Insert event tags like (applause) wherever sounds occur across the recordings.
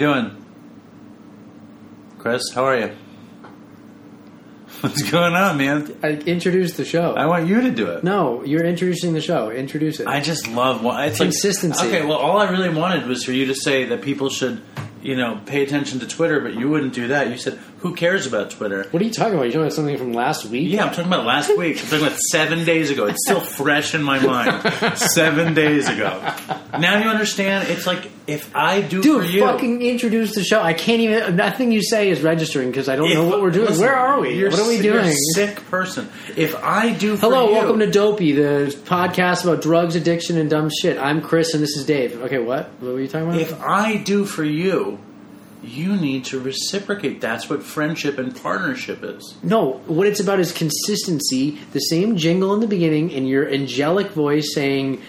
doing? Chris, how are you? What's going on, man? I introduced the show. I want you to do it. no, you're introducing the show. Introduce it. I just love wa- it's Consistency. Like, okay, well, all I really wanted was for you to say that people should, you know, pay attention to Twitter, but you wouldn't do that. You said, "Who cares about Twitter?" what are you talking about? You talking about something from last week? Yeah, I'm talking about last week. I'm talking about seven days ago. It's still fresh in my mind. (laughs) seven days ago. Now you understand. It's like if I do Dude, for you, fucking introduce the show. I can't even. Nothing you say is registering because I don't if- know what we're doing. listen, Where are we? you're What are we si- you're a doing? sick person. If I do, for Hello, you, welcome to Dopey, the podcast about drugs, addiction, and dumb shit. I'm Chris, and this is Dave. Okay, what? What were you talking about? If I do for you, you need to reciprocate. That's what friendship and partnership is. No, what it's about is consistency. The same jingle in the beginning, and your angelic voice saying,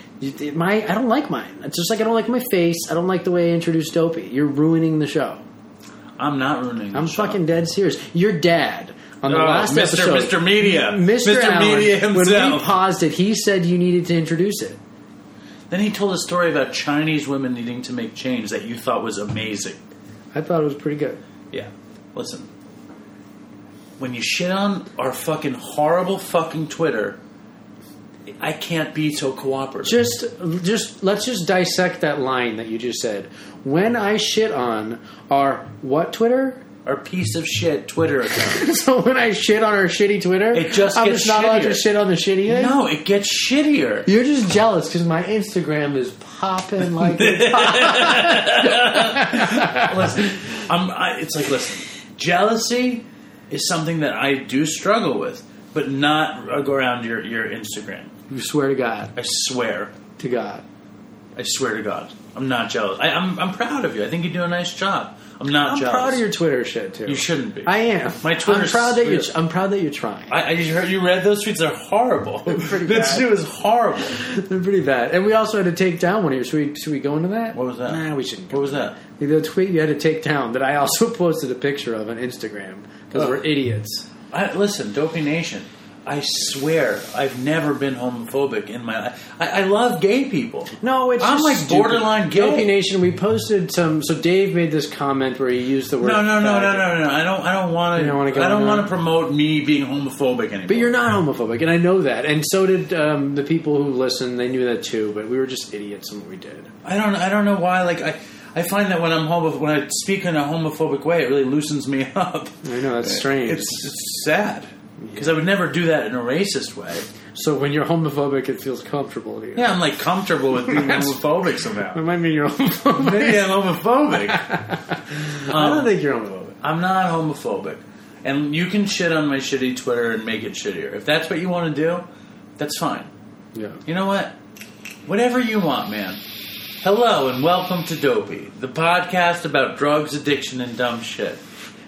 "My, I don't like mine." It's just like I don't like my face. I don't like the way I introduced Dopey. You're ruining the show. I'm not ruining. I'm the show. fucking dead serious. Your dad on the Oh, last Mr. episode, Mr. Media. Mr. Mr. Allen, Media himself. When we paused it, he said you needed to introduce it. Then he told a story about Chinese women needing to make change that you thought was amazing. I thought it was pretty good. Yeah. Listen. When you shit on our fucking horrible fucking Twitter, I can't be so cooperative. Just, just let's just dissect that line that you just said. When I shit on our what Twitter? Our piece of shit Twitter account. (laughs) so when I shit on our shitty Twitter, It just I'm gets just not allowed to shittier. shit on the shitty thing. no, it gets shittier. You're just jealous because my Instagram is popping like it's (laughs) listen, I'm, I, it's like listen, jealousy is something that I do struggle with, but not around your your Instagram. You swear to God, I swear, to God. I swear to God, I'm not jealous. I, I'm I'm proud of you. I think you do a nice job. I'm not I'm jealous. proud of your Twitter shit too. You shouldn't be. I am. My Twitter. I'm proud that you're. I'm proud that you're trying. I, I you heard you read those tweets. They're horrible. pretty (laughs) that bad. shit was horrible. They're pretty bad. And we also had to take down one of your. Should we? Should we go into that? What was that? Nah, we shouldn't. Go What was that? The tweet you had to take down that I also (laughs) posted a picture of on Instagram because Oh. we're idiots. I, listen, Dopey Nation. I swear, I've never been homophobic in my life. I, I love gay people. No, it's I'm just like stupid. borderline gay. Nation. We posted some. So Dave made this comment where he used the word. No, no, no, faggot. no, no, no. I don't. I don't want to. don't wanna I don't want to promote me being homophobic anymore. But you're not homophobic, and I know that, and so did um, the people who listened. They knew that too, but we were just idiots in what we did. I don't. I don't know why. Like I. I find that when I'm homo, when I speak in a homophobic way, it really loosens me (laughs) up. I know that's strange. It's, it's sad because I would never do that in a racist way. so when you're homophobic, it feels comfortable to you. Yeah, I'm like comfortable with being (laughs) homophobic somehow. It might mean you're homophobic. Maybe I'm homophobic. (laughs) Um, I don't think you're homophobic. I'm not homophobic. And you can shit on my shitty Twitter and make it shittier. If that's what you want to do, that's fine. Yeah. You know what? Whatever you want, man. Hello and welcome to Dopey, the podcast about drugs, addiction, and dumb shit.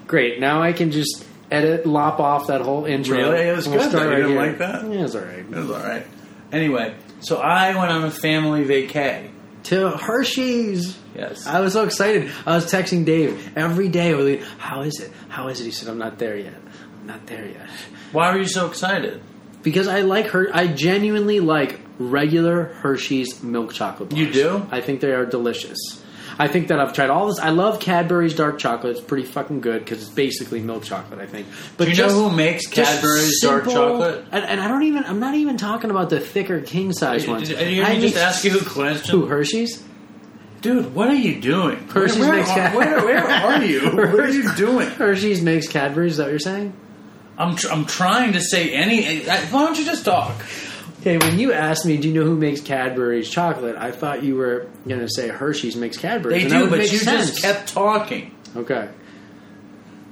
Great. Now I can just edit, lop off that whole intro. Really? It was We'll good, start though. You didn't here. like that? Yeah, it's all right. It was alright. Anyway, so I went on a family vacay. To Hershey's. Yes. I was so excited. I was texting Dave every day. Like, How is it? How is it? He said, I'm not there yet. I'm not there yet. Why were you so excited? Because I like her. I genuinely like regular Hershey's milk chocolate bars. You do? I think they are delicious. I think that I've tried all this. I love Cadbury's dark chocolate. It's pretty fucking good because it's basically milk chocolate. I think. But Do you just- know who makes Cadbury's dark chocolate? And, and I don't even. I'm not even talking about the thicker king size Did, ones. did, did you I just ask you a question? Who Hershey's? Dude, what are you doing? Hershey's where, where, makes are, Cad- where, where are you? (laughs) What are you doing? Hershey's makes Cadbury's. Is that what you're saying? I'm, tr- I'm trying to say any. Why don't you just talk? Okay, when you asked me, do you know who makes Cadbury's chocolate? I thought you were going to say Hershey's makes Cadbury's. They do, but you sense. just kept talking. Okay.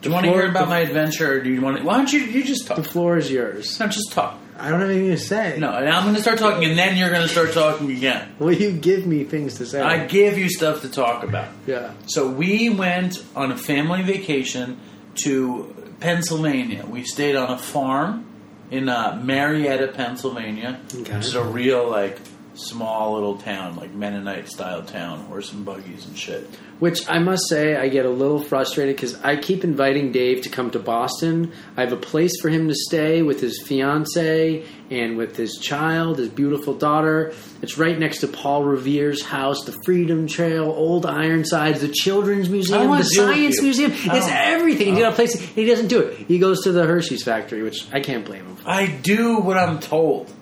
Do you want to hear about my adventure, or do you want to? Why don't you? You just talk. The floor is yours. No, just talk. I don't have anything to say. No, and I'm going to start talking, and then you're going to start talking again. Will you give me things to say? I give you stuff to talk about. yeah. So we went on a family vacation to Pennsylvania. We stayed on a farm in uh, Marietta, Pennsylvania, Okay. which is a real like small little town, like Mennonite style town, horse and buggies and shit. Which I must say, I get a little frustrated because I keep inviting Dave to come to Boston. I have a place for him to stay with his fiance and with his child, his beautiful daughter. It's right next to Paul Revere's house, the Freedom Trail, Old Ironsides, the Children's Museum, the Science. Museum. I It's everything. He's oh. got a place. He doesn't do it. He goes to the Hershey's factory, which I can't blame him for. I do what I'm told.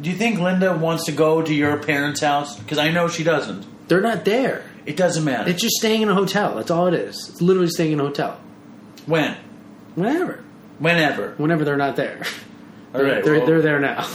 Do you think Linda wants to go to your parents' house? Because I know she doesn't. They're not there. It doesn't matter. It's just staying in a hotel. That's all it is. It's literally staying in a hotel. when? Whenever. Whenever. Whenever they're not there. All right. they're, well, they're there now.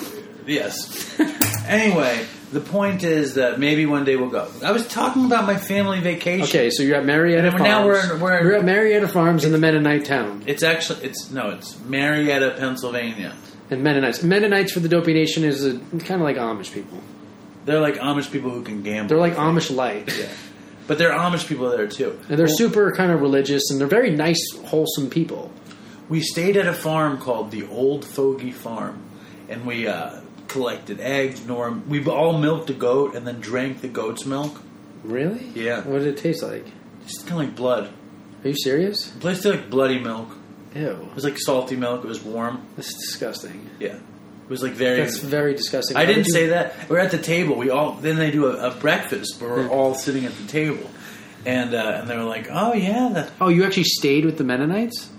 Yes. anyway, the point is that maybe one day we'll go. I was talking about my family vacation. Okay, so you're at Marietta Farms. now we're in- we're in- You're at Marietta Farms in the Mennonite town. It's actually it's no, it's Marietta, Pennsylvania. And Mennonites. Mennonites for the Dopey Nation is a, kind of like Amish people. They're like Amish people who can gamble. They're like Amish light. Yeah. But there are Amish people there too. And they're Well, super kind of religious and they're very nice, wholesome people. We stayed at a farm called the Old Fogey Farm, and we uh, collected eggs. Norm. we all milked a goat and then drank the goat's milk. Really? Yeah. What did it taste like? It's kind of like blood. Are you serious? It tasted like bloody milk. Ew. It was like salty milk. It was warm. That's disgusting. Yeah. It was like very. That's very disgusting. I How didn't did you- say that. We're at the table. We all then they do a, a breakfast where we're all sitting at the table, and uh, and they were like, "Oh yeah, that Oh, you actually stayed with the Mennonites?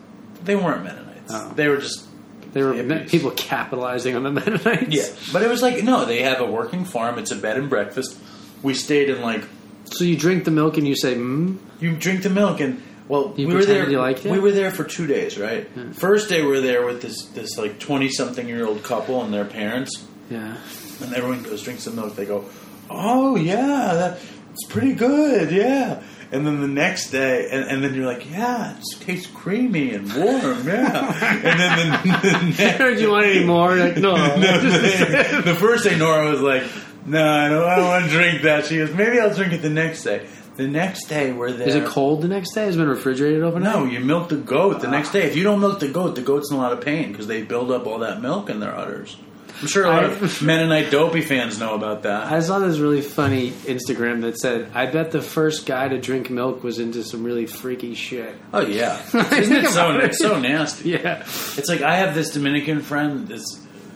they weren't Mennonites. Oh. They were just They were Hippies. people capitalizing on the Mennonites? yeah." But it was like no, they have a working farm. It's a bed and breakfast. We stayed in like So you drink the milk and you say, mm? you drink the milk and. Well, You we were there. you liked it? We were there for two days, right? First day we were there with this this like twenty something year old couple and their parents, Yeah. and everyone goes drink some milk. They go, "Oh yeah, that, it's pretty good, yeah." And then the next day, and, and then you're like, "Yeah, it tastes creamy and warm, yeah." (laughs) and then the, the next, (laughs) Do you want any more? Like, no. (laughs) no, the, the first day, Nora was like, "No, I don't, I don't want to drink that." She goes, "Maybe I'll drink it the next day." The next day, we're there. Is it cold the next day? Has it been refrigerated overnight? No, you milk the goat the next day. If you don't milk the goat, the goat's in a lot of pain because they build up all that milk in their udders. I'm sure a lot I- of Mennonite dopey fans know about that. I saw this really funny Instagram that said, "I bet the first guy to drink milk was into some really freaky shit." Oh yeah, (laughs) isn't it so? it. It's so nasty. Yeah, It's like I have this Dominican friend. This,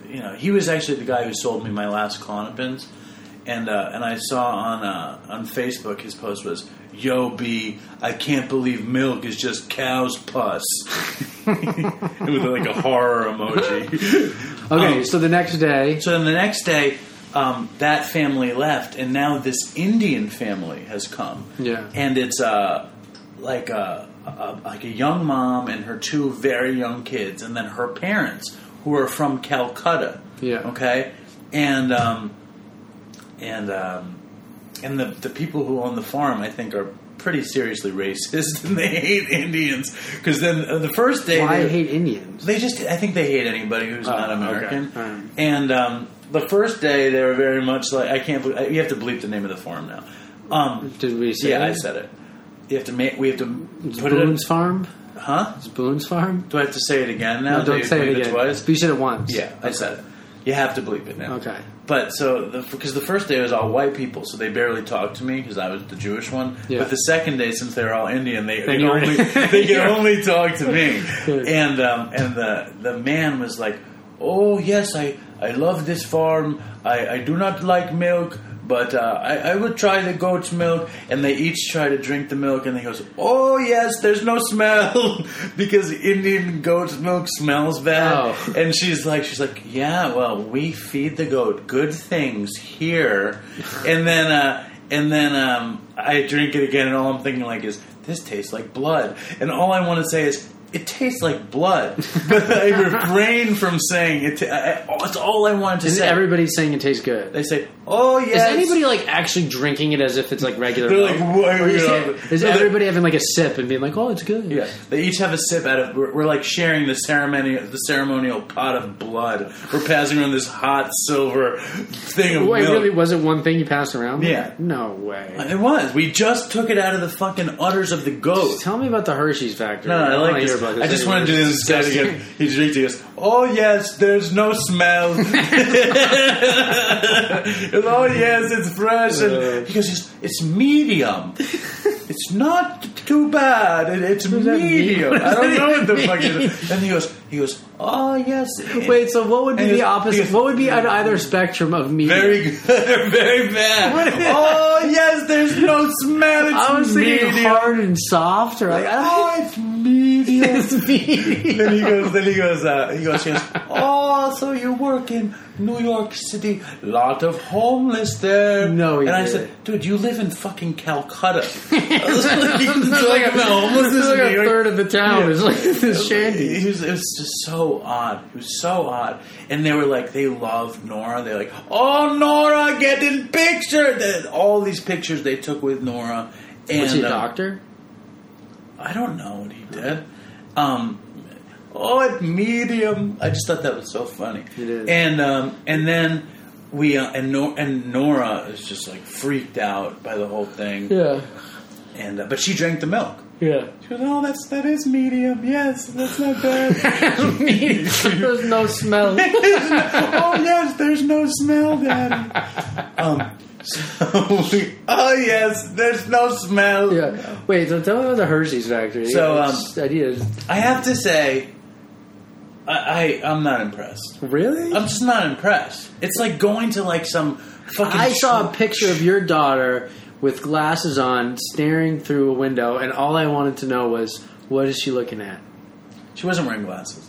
you know, he was actually the guy who sold me my last Klonopins, and uh, and I saw on uh, on Facebook his post was, "Yo B, I can't believe milk is just cow's pus." (laughs) with like a horror emoji. (laughs) Okay, Um, so the next day, So then the next day, um, that family left, and now this Indian family has come. Yeah. and it's uh, like a, a like a young mom and her two very young kids, and then her parents who are from Calcutta. Yeah. Okay, and um, and um, and the the people who own the farm, I think, are pretty seriously racist, (laughs) and they hate Indians because then uh, the first day why they- hate Indians? they just, I think they hate anybody who's Oh, not okay. American. And um, the first day, they were very much like, I can't believe, you have to bleep the name of the farm now. Um, Did we say? yeah, I said it. You have to make, we have to It's put it in, Boone's Farm. huh? It's Boone's Farm. Do I have to say it again now? No, Do don't say it again. twice? But you said it once. Yeah, I said it. You have to bleep it now. Okay. But so, because the, first day was all white people, so they barely talked to me because I was the Jewish one. Yeah. But the second day, since they were all Indian, they, they, only (laughs) they can only talk to me. (laughs) And um, and the the man was like, "Oh yes, I I love this farm. I, I do not like milk." But uh, I, I would try the goat's milk, and they each try to drink the milk, and he goes, "Oh yes, there's no smell (laughs) because Indian goat's milk smells bad." Oh. And she's like, she's like, yeah, well, we feed the goat good things here, and then, uh, and then um, I drink it again, and all I'm thinking like is, this tastes like blood, and all I want to say is, it tastes like blood, (laughs) but I refrain from saying it. I, I, that's all I wanted to Is say. Everybody's saying it tastes good? they say, oh yeah. Is anybody like actually drinking it as if it's like regular? They're milk? like, what- Or is, you know, it- is no, they- everybody having like a sip and being like, "Oh, it's good"? Yeah, they each have a sip out of. We're, we're like sharing the ceremony, the ceremonial pot of blood. We're passing around this hot silver thing of Wait, milk. really? Was it one thing you passed around? Yeah. No way. Uh, it was. We just took it out of the fucking udders of the goat. Tell me about the Hershey's factory. No, I wanna like hear this about. I just want to do this guy again. He drinks. He goes, "Oh yes, there's no smell." (laughs) (laughs) "Oh yes, it's fresh." And he goes, "It's, it's medium. (laughs) It's not too bad. It, it's medium. I don't know what the fuck it is." And he goes, "He goes, oh yes." Wait, so what would be the opposite? What would be on either spectrum of medium? Very good, (laughs) very bad. oh yes, there's no smell. It's I was thinking medium. hard and soft, or like, Oh, (laughs) it's medium. it's medium. then he goes. Then he goes. Uh, he goes. He goes. Oh, so you're in New York City? Lot of homeless there. No, and I didn't. said, dude, you live in fucking Calcutta. (laughs) I was (laughs) like, It's like a, about homelessness it's like a third of the town is like this shanty. It was, it was just so odd. It was so odd. And they were like, they love Nora. They're like, oh, Nora, getting pictures. They- All these pictures they took with Nora. And, Was he a uh, doctor? I don't know what he did. Um, oh, it's medium. I just thought that was so funny. It is. And um, and then we uh, and Nor- and Nora is just like freaked out by the whole thing. Yeah, And uh, but she drank the milk. yeah. She goes, "Oh, that's that is medium. Yes, that's not bad." (laughs) There's no smell. (laughs) oh yes, there's no smell, Daddy. Um, so we, oh yes, there's no smell. Yeah. Wait. So tell me about the Hershey's factory. So, um, idea I have to say, I, I I'm not impressed. really. I'm just not impressed. It's like going to like some fucking. I saw a picture of your daughter with glasses on, staring through a window, and all I wanted to know was, what is she looking at? She wasn't wearing glasses.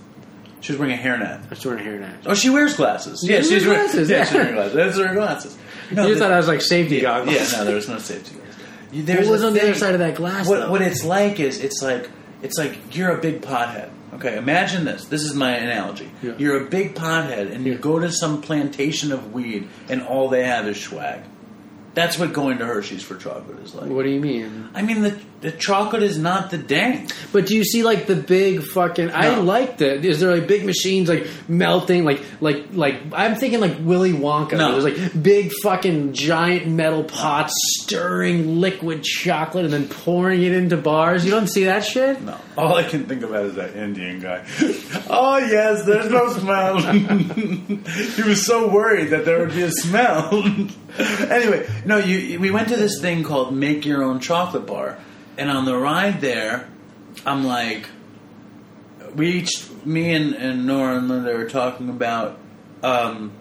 She was wearing a hairnet. She's wearing a hairnet. Oh, she wears glasses. Yeah, she's wearing glasses, Yeah, she's wearing glasses. That's her glasses. No, you the- thought I was like safety yeah, goggles. yeah, no, there was no safety goggles. There was on the other side of that glass? What, what it's like is it's like it's like you're a big pothead. Okay, imagine this. This is my analogy. Yeah. You're a big pothead, and you go to some plantation of weed, and all they have is swag. That's what going to Hershey's for chocolate is like. What do you mean? I mean, the the chocolate is not the dank. But do you see like the big fucking? I No. like the. Is there like big machines like melting? Like like like I'm thinking like Willy Wonka. No. There's like big fucking giant metal pots stirring liquid chocolate and then pouring it into bars. You don't see that shit. No, all I can think about is that Indian guy. (laughs) oh yes, there's no smell. (laughs) he was so worried that there would be a smell. (laughs) anyway, no, you. We went to this thing called Make Your Own Chocolate Bar, and on the ride there, I'm like, we each, me and, and Nora and Linda were talking about um,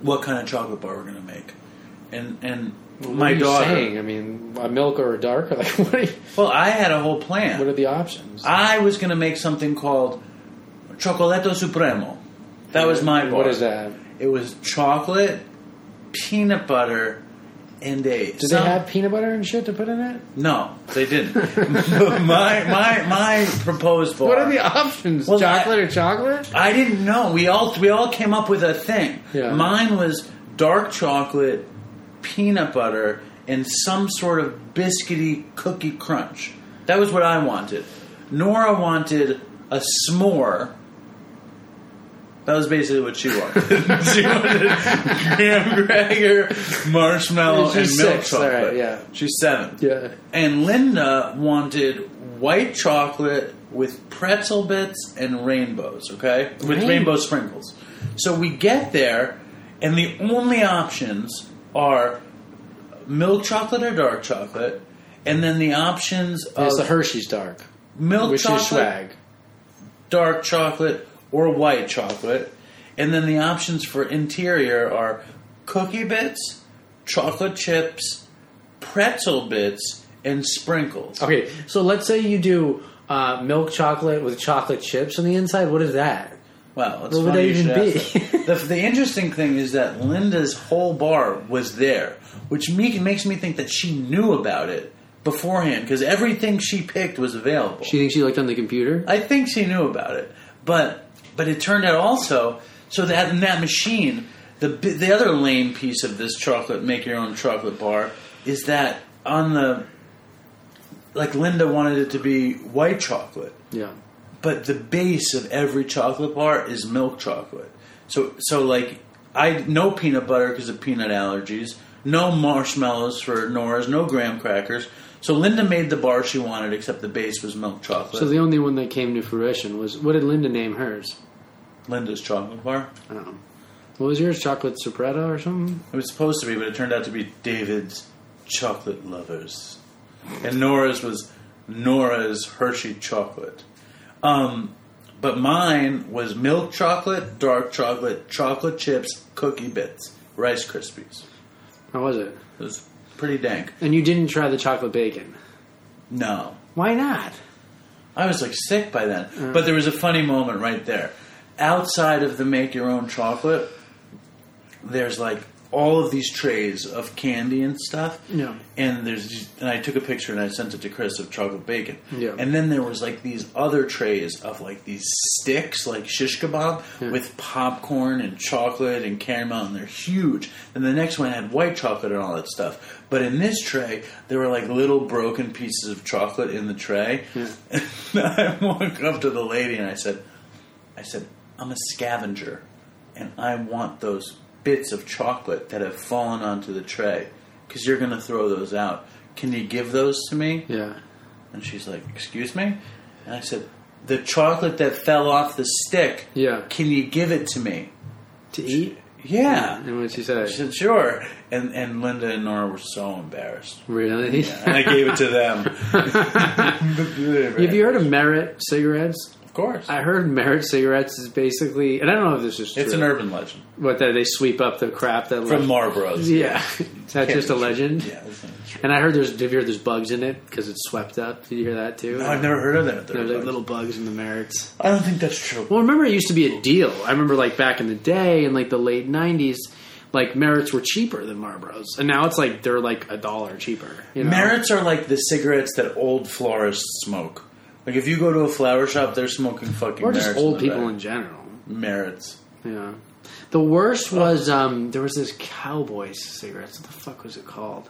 what kind of chocolate bar we're gonna make, and and What my are you daughter. saying? I mean, a milk or a dark? Or (laughs) like what? Are you, (laughs) Well, I had a whole plan. what are the options? I was going to make something called Chocolatto Supremo. That was my bar. What is that? It was chocolate, peanut butter, and a. Do some- they have peanut butter and shit to put in it? No, they didn't. (laughs) my my my proposed bar. What are the options? Well, chocolate I- or chocolate? I didn't know. We all we all came up with a thing. Yeah. Mine was dark chocolate, peanut butter, and some sort of biscuity cookie crunch. That was what I wanted. Nora wanted a s'more. That was basically what she wanted. (laughs) she wanted graham cracker, marshmallow, and milk six, chocolate. right, yeah. She's seven. Yeah. And Linda wanted white chocolate with pretzel bits and rainbows, okay? With Rain- rainbow sprinkles. So we get there, and the only options are milk chocolate or dark chocolate, and then the options of It's the Hershey's dark, milk which chocolate, is swag. dark chocolate, or white chocolate. And then the options for interior are cookie bits, chocolate chips, pretzel bits, and sprinkles. Okay, so let's say you do uh, milk chocolate with chocolate chips on the inside. What is that? Well, it's What would that even be? (laughs) the, the interesting thing is that Linda's whole bar was there, which me, makes me think that she knew about it beforehand because everything she picked was available. She thinks she looked on the computer. I think she knew about it, but but it turned out also so that in that machine, the the other lame piece of this chocolate make your own chocolate bar is that on the like Linda wanted it to be white chocolate Yeah. but the base of every chocolate bar is milk chocolate. So so like I no peanut butter because of peanut allergies, no marshmallows for Nora's, no graham crackers. So Linda made the bar she wanted, except the base was milk chocolate. So the only one that came to fruition was what did Linda name hers? Linda's chocolate bar. I don't know. What was yours? Chocolate Sopretta or something? It was supposed to be, but it turned out to be David's chocolate lovers, and Nora's was Nora's Hershey chocolate. Um, but mine was milk chocolate, dark chocolate, chocolate chips, cookie bits, Rice Krispies. How was it? It was pretty dank. And you didn't try the chocolate bacon. No, Why not? I was like sick by then. Uh. But there was a funny moment right there. Outside of the make your own chocolate, there's like all of these trays of candy and stuff. Yeah. And there's and I took a picture and I sent it to Chris of chocolate bacon. Yeah. And then there was like these other trays of like these sticks like shish kebab with popcorn and chocolate and caramel and they're huge. And the next one had white chocolate and all that stuff. But in this tray, there were like little broken pieces of chocolate in the tray. (laughs) And I walked up to the lady and I said, I said, I'm a scavenger and I want those bits of chocolate that have fallen onto the tray because you're going to throw those out. Can you give those to me? Yeah. And she's like, Excuse me? And I said, The chocolate that fell off the stick, Yeah. can you give it to me? To eat? Yeah. And what she say? I said, Sure. And, and Linda and Nora were so embarrassed. Really? Yeah. And I gave it to them. (laughs) (laughs) Have you heard of Merit cigarettes? Of course. I heard Merit cigarettes is basically, and I don't know if this is true. it's an urban legend. What that they sweep up the crap that From left- Marlboro's. Yeah, (laughs) is that just a legend? Yeah. that's not true. And I heard there's. Have you heard there's bugs in it because it's swept up? Did you hear that too? No, I've never heard of that. There's like little bugs in the merits. I don't think that's true. Well, remember it used to be a deal. I remember like back in the day in like the late '90s, like merits were cheaper than Marlboros, and now it's like they're like a dollar cheaper. You know? Merits are like the cigarettes that old florists smoke. Like if you go to a flower shop, they're smoking fucking. or just old in people back. in general. Merits. Yeah. The worst was um, there was this cowboy cigarettes. What the fuck was it called?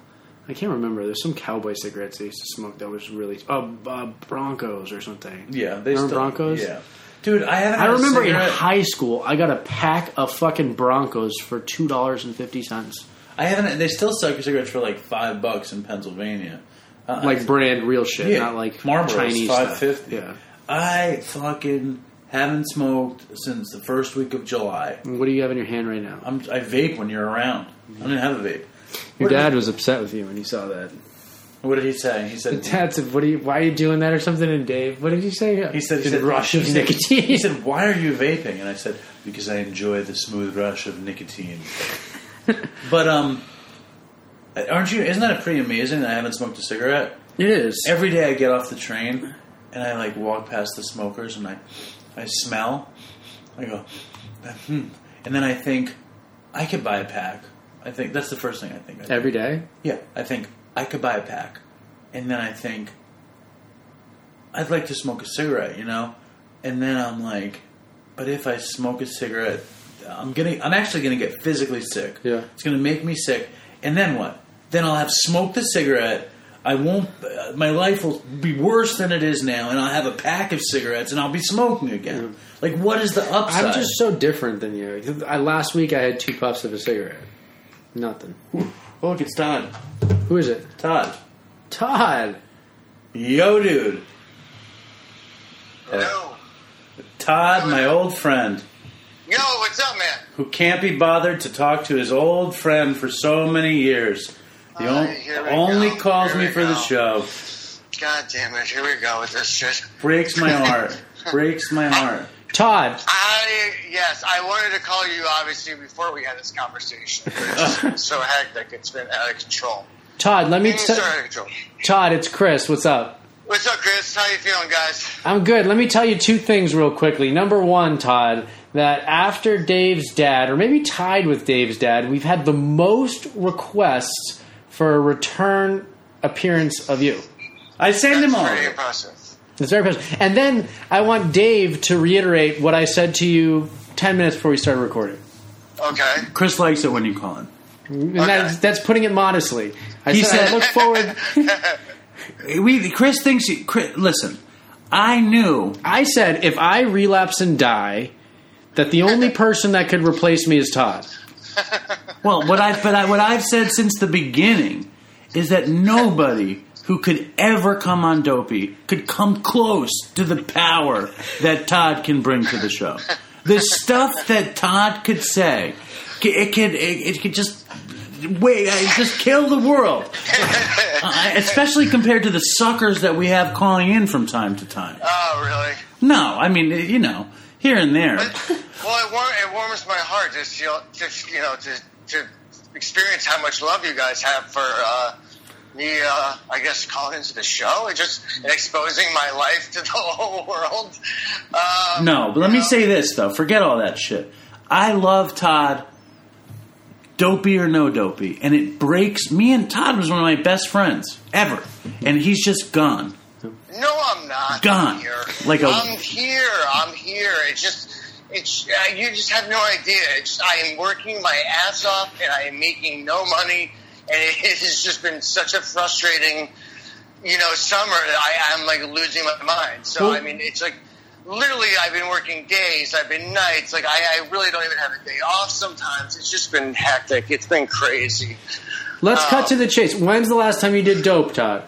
I can't remember. There's some cowboy cigarettes they used to smoke that was really oh uh, Broncos or something. Yeah, they Remember still, Broncos? Yeah, dude, I haven't. I had a remember in high school, I got a pack of fucking Broncos for two dollars and fifty cents, I haven't. They still sell cigarettes for like five bucks in Pennsylvania. Uh, like brand real shit, yeah, not like Marlboro's Chinese five fifty. Yeah. I fucking haven't smoked since the first week of July. What do you have in your hand right now? I'm, I vape when you're around. I didn't have a vape. Your What dad was upset with you when he saw that. What did he say? He said. Dad said, "What are you? Why are you doing that?" or something? And Dave, what did you say? He said, he said rush he of nicotine. He said, "Why are you vaping?" And I said, "Because I enjoy the smooth rush of nicotine." (laughs) but um, aren't you? Isn't that pretty amazing that I haven't smoked a cigarette? "It is." Every day I get off the train and I like walk past the smokers and I, I smell. I go, hmm. and then I think I could buy a pack. I think that's the first thing I think. I think. Every day. Yeah, I think I could buy a pack, and then I think I'd like to smoke a cigarette, you know, and then I'm like, but if I smoke a cigarette, I'm gonna, I'm actually gonna get physically sick. Yeah. it's gonna make me sick, and then what? Then I'll have smoked the cigarette. I won't. Uh, my life will be worse than it is now, and I'll have a pack of cigarettes, and I'll be smoking again. Like, what is the upside? I'm just so different than you. I, last week I had two puffs of a cigarette. Nothing. Oh, look, it's Todd. Who is it? Todd. Todd. Yo, dude. Yo, Todd, my old friend. yo, what's up, man? who can't be bothered to talk to his old friend for so many years. The Uh, on- here only go. calls Here me we for the show. God damn it! Here we go with this shit. Breaks my heart. (laughs) Breaks my heart. Todd. I yes, I wanted to call you obviously before we had this conversation. (laughs) It's so hectic, it's been out of control. Todd, let me Things tell are out of control. Todd, it's Chris. What's up? What's up, Chris? How you feeling, guys? I'm good. Let me tell you two things real quickly. Number one, Todd, that after Dave's dad, or maybe tied with Dave's dad, we've had the most requests for a return appearance of you. I send him That's all. pretty impressive. It's very impressive. And then I want Dave to reiterate what I said to you 10 minutes before we started recording. Okay. Chris likes it when you call him. And that's, that's putting it modestly. I He said, said- I look forward. (laughs) We Chris thinks. He, Chris, listen, I knew. I said, if I relapse and die, that the only (laughs) person that could replace me is Todd. (laughs) Well, what I but I, what I've said since the beginning is that nobody who could ever come on Dopey could come close to the power that Todd can bring to the show. The stuff that Todd could say, it could it, it could just wait, uh, just kill the world. Uh, especially compared to the suckers that we have calling in from time to time. Oh, really? No, I mean you know here and there. Well, it, war- it warms my heart just you know, just you know to to experience how much love you guys have for uh, me. Uh, I guess calling into the show and just exposing my life to (laughs) the whole world. Um, No, but let me know? say this though. Forget all that shit. I love Todd, dopey or no dopey, and it breaks me and Todd was one of my best friends ever, and he's just gone. No, I'm not. Gone. I'm here. Like a- I'm here. I'm here. It's just, it's uh, you just have no idea. It's I am working my ass off and I am making no money, and it, it has just been such a frustrating, you know, summer. that I am like losing my mind. So I mean, it's like. Literally, I've been working days. I've been nights. Like I, I really don't even have a day off. Sometimes it's just been hectic. It's been crazy. Let's Oh. cut to the chase. When's the last time you did dope, Todd?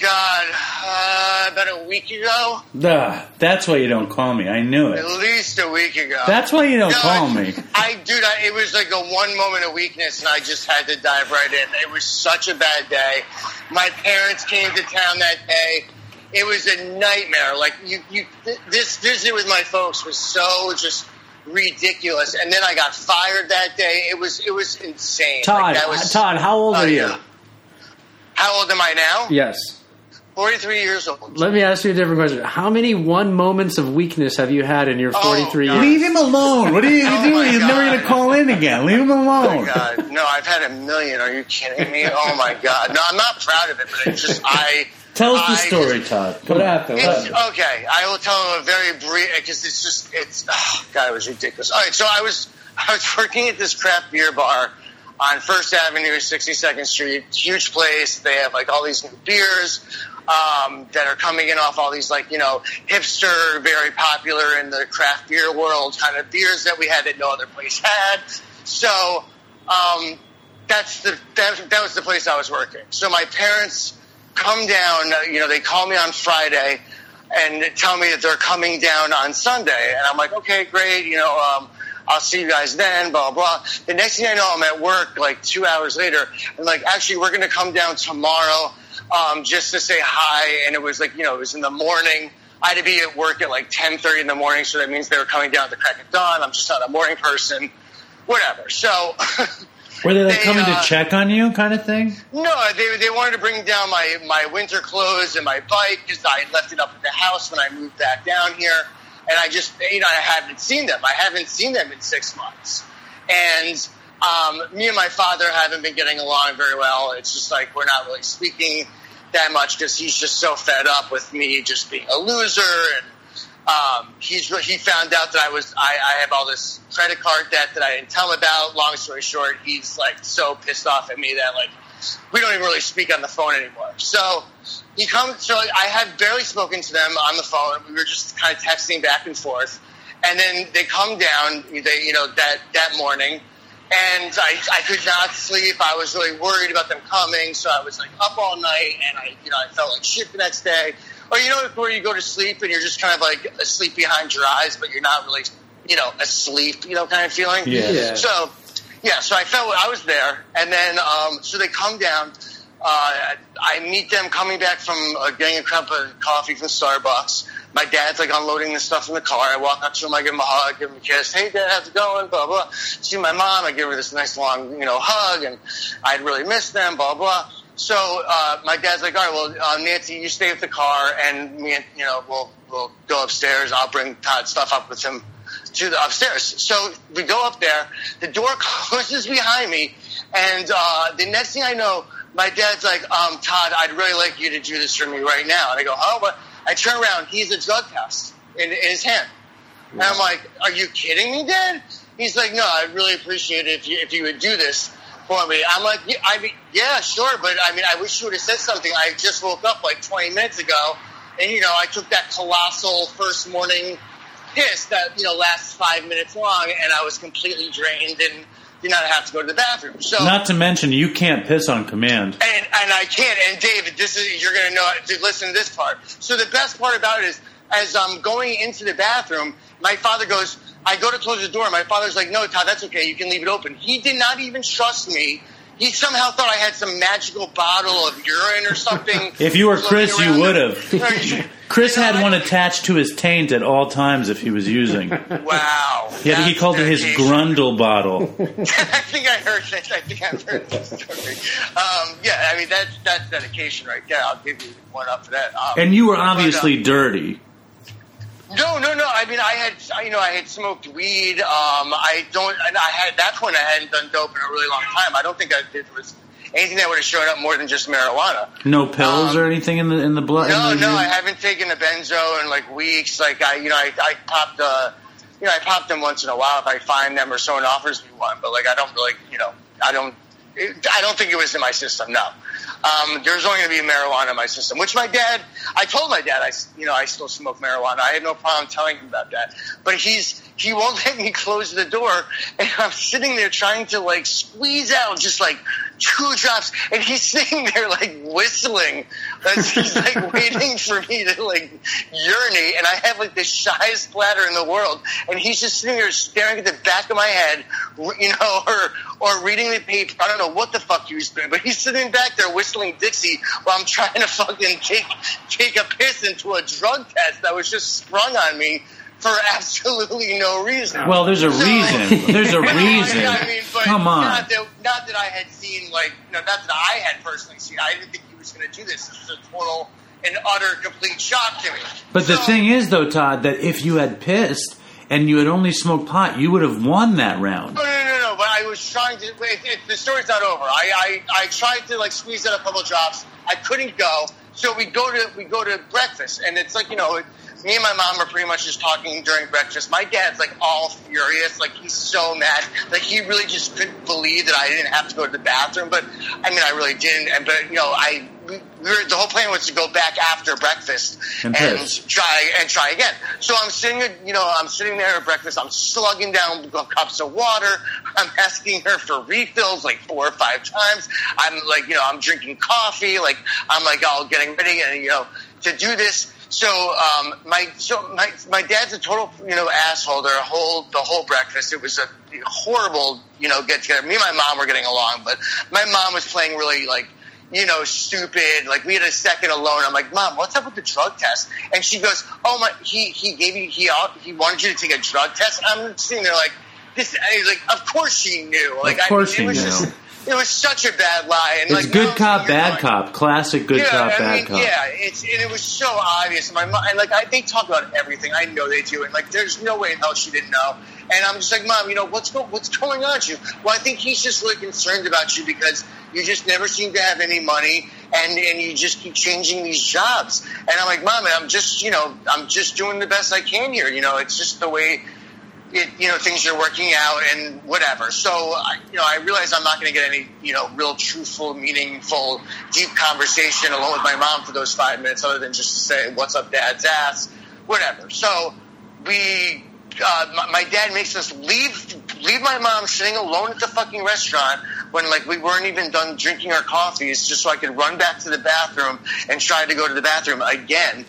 Oh God! Uh, about a week ago, Duh, that's why you don't call me. I knew it. at least a week ago. That's why you don't No, call I- me. I, dude, I, it was like a one moment of weakness, and I just had to dive right in. It was such a bad day. My parents came to town that day. It was a nightmare. Like you, you, th- this visit with my folks was so just ridiculous. And then I got fired that day. It was, it was insane. Todd, Like, was, Todd, how old Oh, are you? How old am I now? Yes. Forty-three years old. Let me ask you a different question. How many one moments of weakness have you had in your Oh, 43 God. years? Leave him alone. What are you (laughs) Oh, doing? my He's never going to call in again. Leave him oh, alone. Oh my god! No, I've had a million. Are you kidding me? Oh my god! No, I'm not proud of it, but it's just I. Tell us the story, just- Todd. What happened? What It's, happened? okay, I will tell him a very brief because it's just it's oh, God, it was ridiculous. All right, so I was I was working at this craft beer bar on First Avenue, 62nd Street, huge place. They have like all these new beers um, that are coming in off all these like you know hipster, very popular in the craft beer world kind of beers that we had that no other place had. So um, that's the that, that was the place I was working. So my parents come down. uh, You know, they call me on Friday and tell me that they're coming down on Sunday, and I'm like, okay, great. You know, um, I'll see you guys then. Blah blah. The next thing I know, I'm at work like two hours later, and like, actually, we're going to come down tomorrow um, just to say hi. And it was like, you know, it was in the morning. I had to be at work at like 10:30 in the morning, so that means they were coming down at the crack of dawn. I'm just not a morning person. Whatever. So. (laughs) Were they like They, coming uh, to check on you, kind of thing? No, they, they wanted to bring down my, my winter clothes and my bike because I left it up at the house when I moved back down here. And I just, you know, I haven't seen them. I haven't seen them in six months. And um, me and my father haven't been getting along very well. It's just like we're not really speaking that much because he's just so fed up with me just being a loser and um, he's he found out that I was I, I have all this credit card debt that I didn't tell him about. Long story short, he's like so pissed off at me that like we don't even really speak on the phone anymore. So he comes. So I had barely spoken to them on the phone. We were just kind of texting back and forth, and then they come down. They you know that that morning, and I I could not sleep. I was really worried about them coming, so I was like up all night, and I you know I felt like shit the next day. Or you know where you go to sleep and you're just kind of like asleep behind your eyes, but you're not really you know asleep, you know kind of feeling. Yeah. Yeah. So, yeah, so I felt I was there, and then um, so they come down. Uh, I meet them coming back from uh, getting a cup of coffee from Starbucks. My dad's like unloading the stuff in the car. I walk up to him, I give him a hug, give him a kiss. Hey, Dad, how's it going? Blah blah. See my mom, I give her this nice long, you know, hug, and I'd really miss them. Blah blah. So uh, my dad's like, all right, well, uh, Nancy, you stay with the car, and me, and you know, we'll we'll go upstairs. I'll bring Todd's stuff up with him to the upstairs. So we go up there. The door closes behind me, and uh, the next thing I know, my dad's like, um, "Todd, I'd really like you to do this for me right now." And I go, "Oh, but I turn around. He's a drug test in, in his hand, and I'm like, "Are you kidding me, Dad?" He's like, "No, I'd really appreciate it if you if you would do this." For me, I'm like, yeah, I mean, yeah, sure, but I mean, I wish you would have said something. I just woke up like 20 minutes ago, and you know, I took that colossal first morning piss that you know lasts five minutes long, and I was completely drained and did not have to go to the bathroom. So Not to mention, you can't piss on command. and and I can't. And David, this is you're gonna know. To listen to this part. So the best part about it is, as I'm going into the bathroom, my father goes. I go to close the door. My father's like, "No, Todd, that's okay. You can leave it open." He did not even trust me. He somehow thought I had some magical bottle of urine or something. (laughs) If you were Chris, you would have. (laughs) (laughs) Chris You know, had one attached to his taint at all times if he was using. Wow. Had, he called it his dedication. Grundle bottle. I think I heard this. I think I've heard this story. Um, yeah, I mean that's that's dedication right there. I'll give you one up for that. Um, And you were but, uh, obviously dirty. No, no, no. I mean, I had you know I had smoked weed. Um, I don't. And I had at that point I hadn't done dope in a really long time. I don't think I did was anything that would have shown up more than just marijuana. No pills um, or anything in the in the blood. No, the, no, I haven't taken a benzo in like weeks. Like I, you know, I, I popped, uh, you know, I pop them once in a while if I find them or someone offers me one. But like, I don't really, you know, I don't, I don't think it was in my system. No, um, there's only going to be marijuana in my system. Which my dad, I told my dad, I you know, I still smoke marijuana. I had no problem telling him about that. But he's, he won't (laughs) let me close the door, and I'm sitting there trying to like squeeze out just like two drops, and he's (laughs) sitting there like whistling. As he's like (laughs) waiting for me to like urinate, and I have like the shyest bladder in the world, and he's just sitting there staring at the back of my head, you know, or or reading the paper. I don't know what the fuck he was doing, but he's sitting back there whistling Dixie while I'm trying to fucking take take a piss into a drug test that was just sprung on me for absolutely no reason. Well, there's a So- reason. There's a (laughs) reason. I mean, but Come on. Not that, not that I had seen, like, know, not that I had personally seen. I didn't think he was going to do this. This is a total and utter complete shock to me. But the thing is, though, Todd, that if you had pissed and you had only smoked pot, you would have won that round. No, no, no, no. But I was trying to. It, it, the story's not over. I, I, I tried to like squeeze out a couple drops. I couldn't go. So we go to we go to breakfast, and it's like you know, me and my mom are pretty much just talking during breakfast. My dad's like all furious, like he's so mad, like he really just couldn't believe that I didn't have to go to the bathroom. But I mean, I really didn't. And but you know, I we were, the whole plan was to go back after breakfast And and, try and try again. So I'm sitting, you know, I'm sitting there at breakfast. I'm slugging down cups of water. I'm asking her for refills like four or five times. I'm like, you know, I'm drinking coffee. Like I'm like all getting ready and you know to do this. So um, my so my my dad's a total you know asshole. The whole the whole breakfast. It was a horrible you know get together. Me and my mom were getting along, but my mom was playing really like you know, stupid. Like we had a second alone. I'm like, Mom, what's up with the drug test? And she goes, Oh my, he he gave you he he wanted you to take a drug test. I'm sitting there like this. He's like, Of course she knew. Like of course I she was knew. just it was such a bad lie. And It's like, good cop, bad cop. Classic good yeah, cop, I bad mean, cop. Yeah, it's and it was so obvious. My mom, and like I, they talk about everything. I know they do, and like there's no way in hell she didn't know. And I'm just like, Mom, you know what's go, what's going on? You? Well, I think he's just really concerned about you because you just never seem to have any money, and and you just keep changing these jobs. And I'm like, Mom, I'm just you know I'm just doing the best I can here. You know, it's just the way it, you know, things are working out and whatever. So, I, you know, I realize I'm not going to get any, you know, real truthful, meaningful, deep conversation alone with my mom for those five minutes, other than just to say, "What's up, Dad's ass?" Whatever. So, we, uh, my, my dad makes us leave, leave my mom sitting alone at the fucking restaurant when like we weren't even done drinking our coffees, just so I could run back to the bathroom and try to go to the bathroom again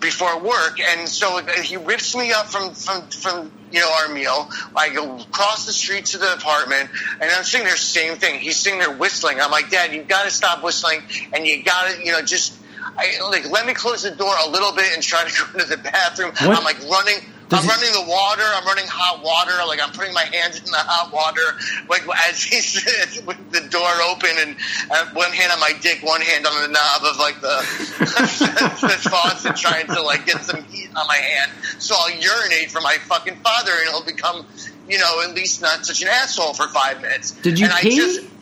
before work, and so he rips me up from from from you know our meal. I go across the street to the apartment, and I'm sitting there, same thing. He's sitting there whistling. I'm like, Dad, you've got to stop whistling, and you got to you know just. I, like let me close the door a little bit and try to go to the bathroom. What? I'm like running. I'm running the water. I'm running hot water. Like I'm putting my hands in the hot water. Like as he's (laughs) with the door open and uh, one hand on my dick, one hand on the knob of like the, (laughs) the faucet, trying to like get some heat on my hand, so I'll urinate for my fucking father, and he'll become, you know, at least not such an asshole for five minutes. Did you and pee? I just,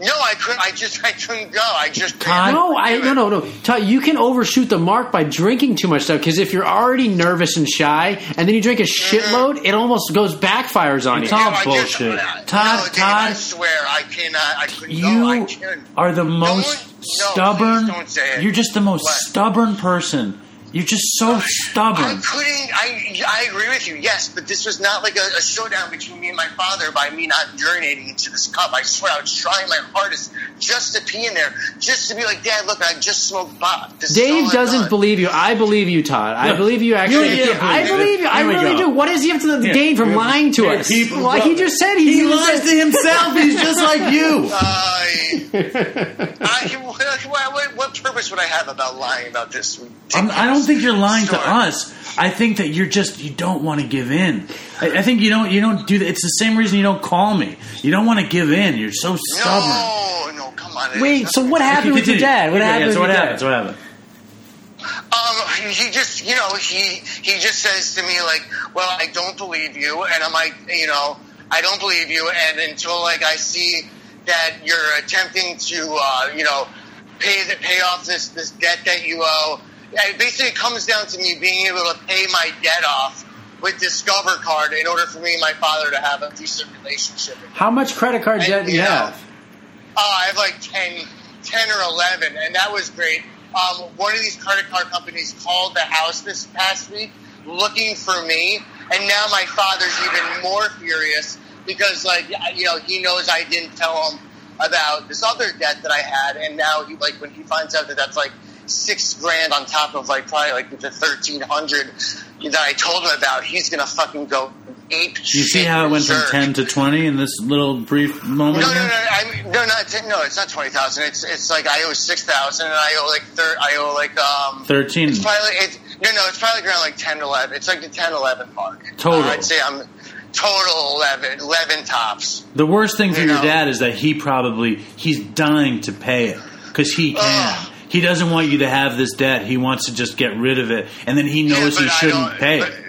no, I couldn't. I just (laughs) I couldn't go. I just Todd- No, I no no no. Todd, you can overshoot the mark by drinking too much stuff because if you're already nervous and shy, and then you drink a mm-hmm. shitload, it almost goes backfires on It's you. all I just- bullshit. no, Todd, Dave, I Todd, swear I cannot. I couldn't go. I you couldn't. are the most no, stubborn. please don't say it. You're just the most What? stubborn person You're just so stubborn. I couldn't. I I agree with you. Yes, but this was not like a, a showdown between me and my father by me not urinating into this cup. I swear, I was trying my hardest just to pee in there, just to be like, Dad, look, I just smoked pot. This Dave doesn't done." believe you. I believe you, Todd. I believe you. Actually, you can't I believe you. I Here really go. do. What does he have to Yeah. gain from lying to Hey, us? people- like he just said, he's he lies to himself. He's just like you. (laughs) I, I, what, what, what purpose would I have about lying about this? I'm, I don't think you're lying to us. I think that you're just you don't want to give in. I, I think you don't you don't do that. It's the same reason you don't call me. You don't want to give in. You're so stubborn. No, no, come on. Wait, so what happened with your dad? What Okay, happened yeah, with so what your happened? dad? What happened? Um, he just, you know, he he just says to me like, "Well, I don't believe you," and I'm like, you know, I don't believe you, and until like I see that you're attempting to, uh, you know, pay the pay off this this debt that you owe. It basically comes down to me being able to pay my debt off with Discover card in order for me and my father to have a decent relationship. How much credit card debt do you Yeah. have? Oh, I have like 10, 10 or 11, and that was great. Um, one of these credit card companies called the house this past week looking for me, and now my father's even more furious because, like, you know, he knows I didn't tell him about this other debt that I had, and now he, like, when he finds out that that's like six grand on top of like probably like the thirteen hundred that I told him about, he's gonna fucking go ape. You see how it went from ten to twenty in this little brief moment? No, no, here? no. I mean, no, not ten, no. It's not twenty thousand. It's it's like I owe six thousand, and I owe like thir- I owe like um. Thirteen. It's probably it's no, no. It's probably around like 10, 11. It's like the 10, 11 mark. Total. Uh, I'd say I'm total 11, 11 tops. The worst thing for You your know. dad is that he probably he's dying to pay it because he can. Ugh. He doesn't want you to have this debt. He wants to just get rid of it, and then he knows Yeah, he shouldn't pay. but- it.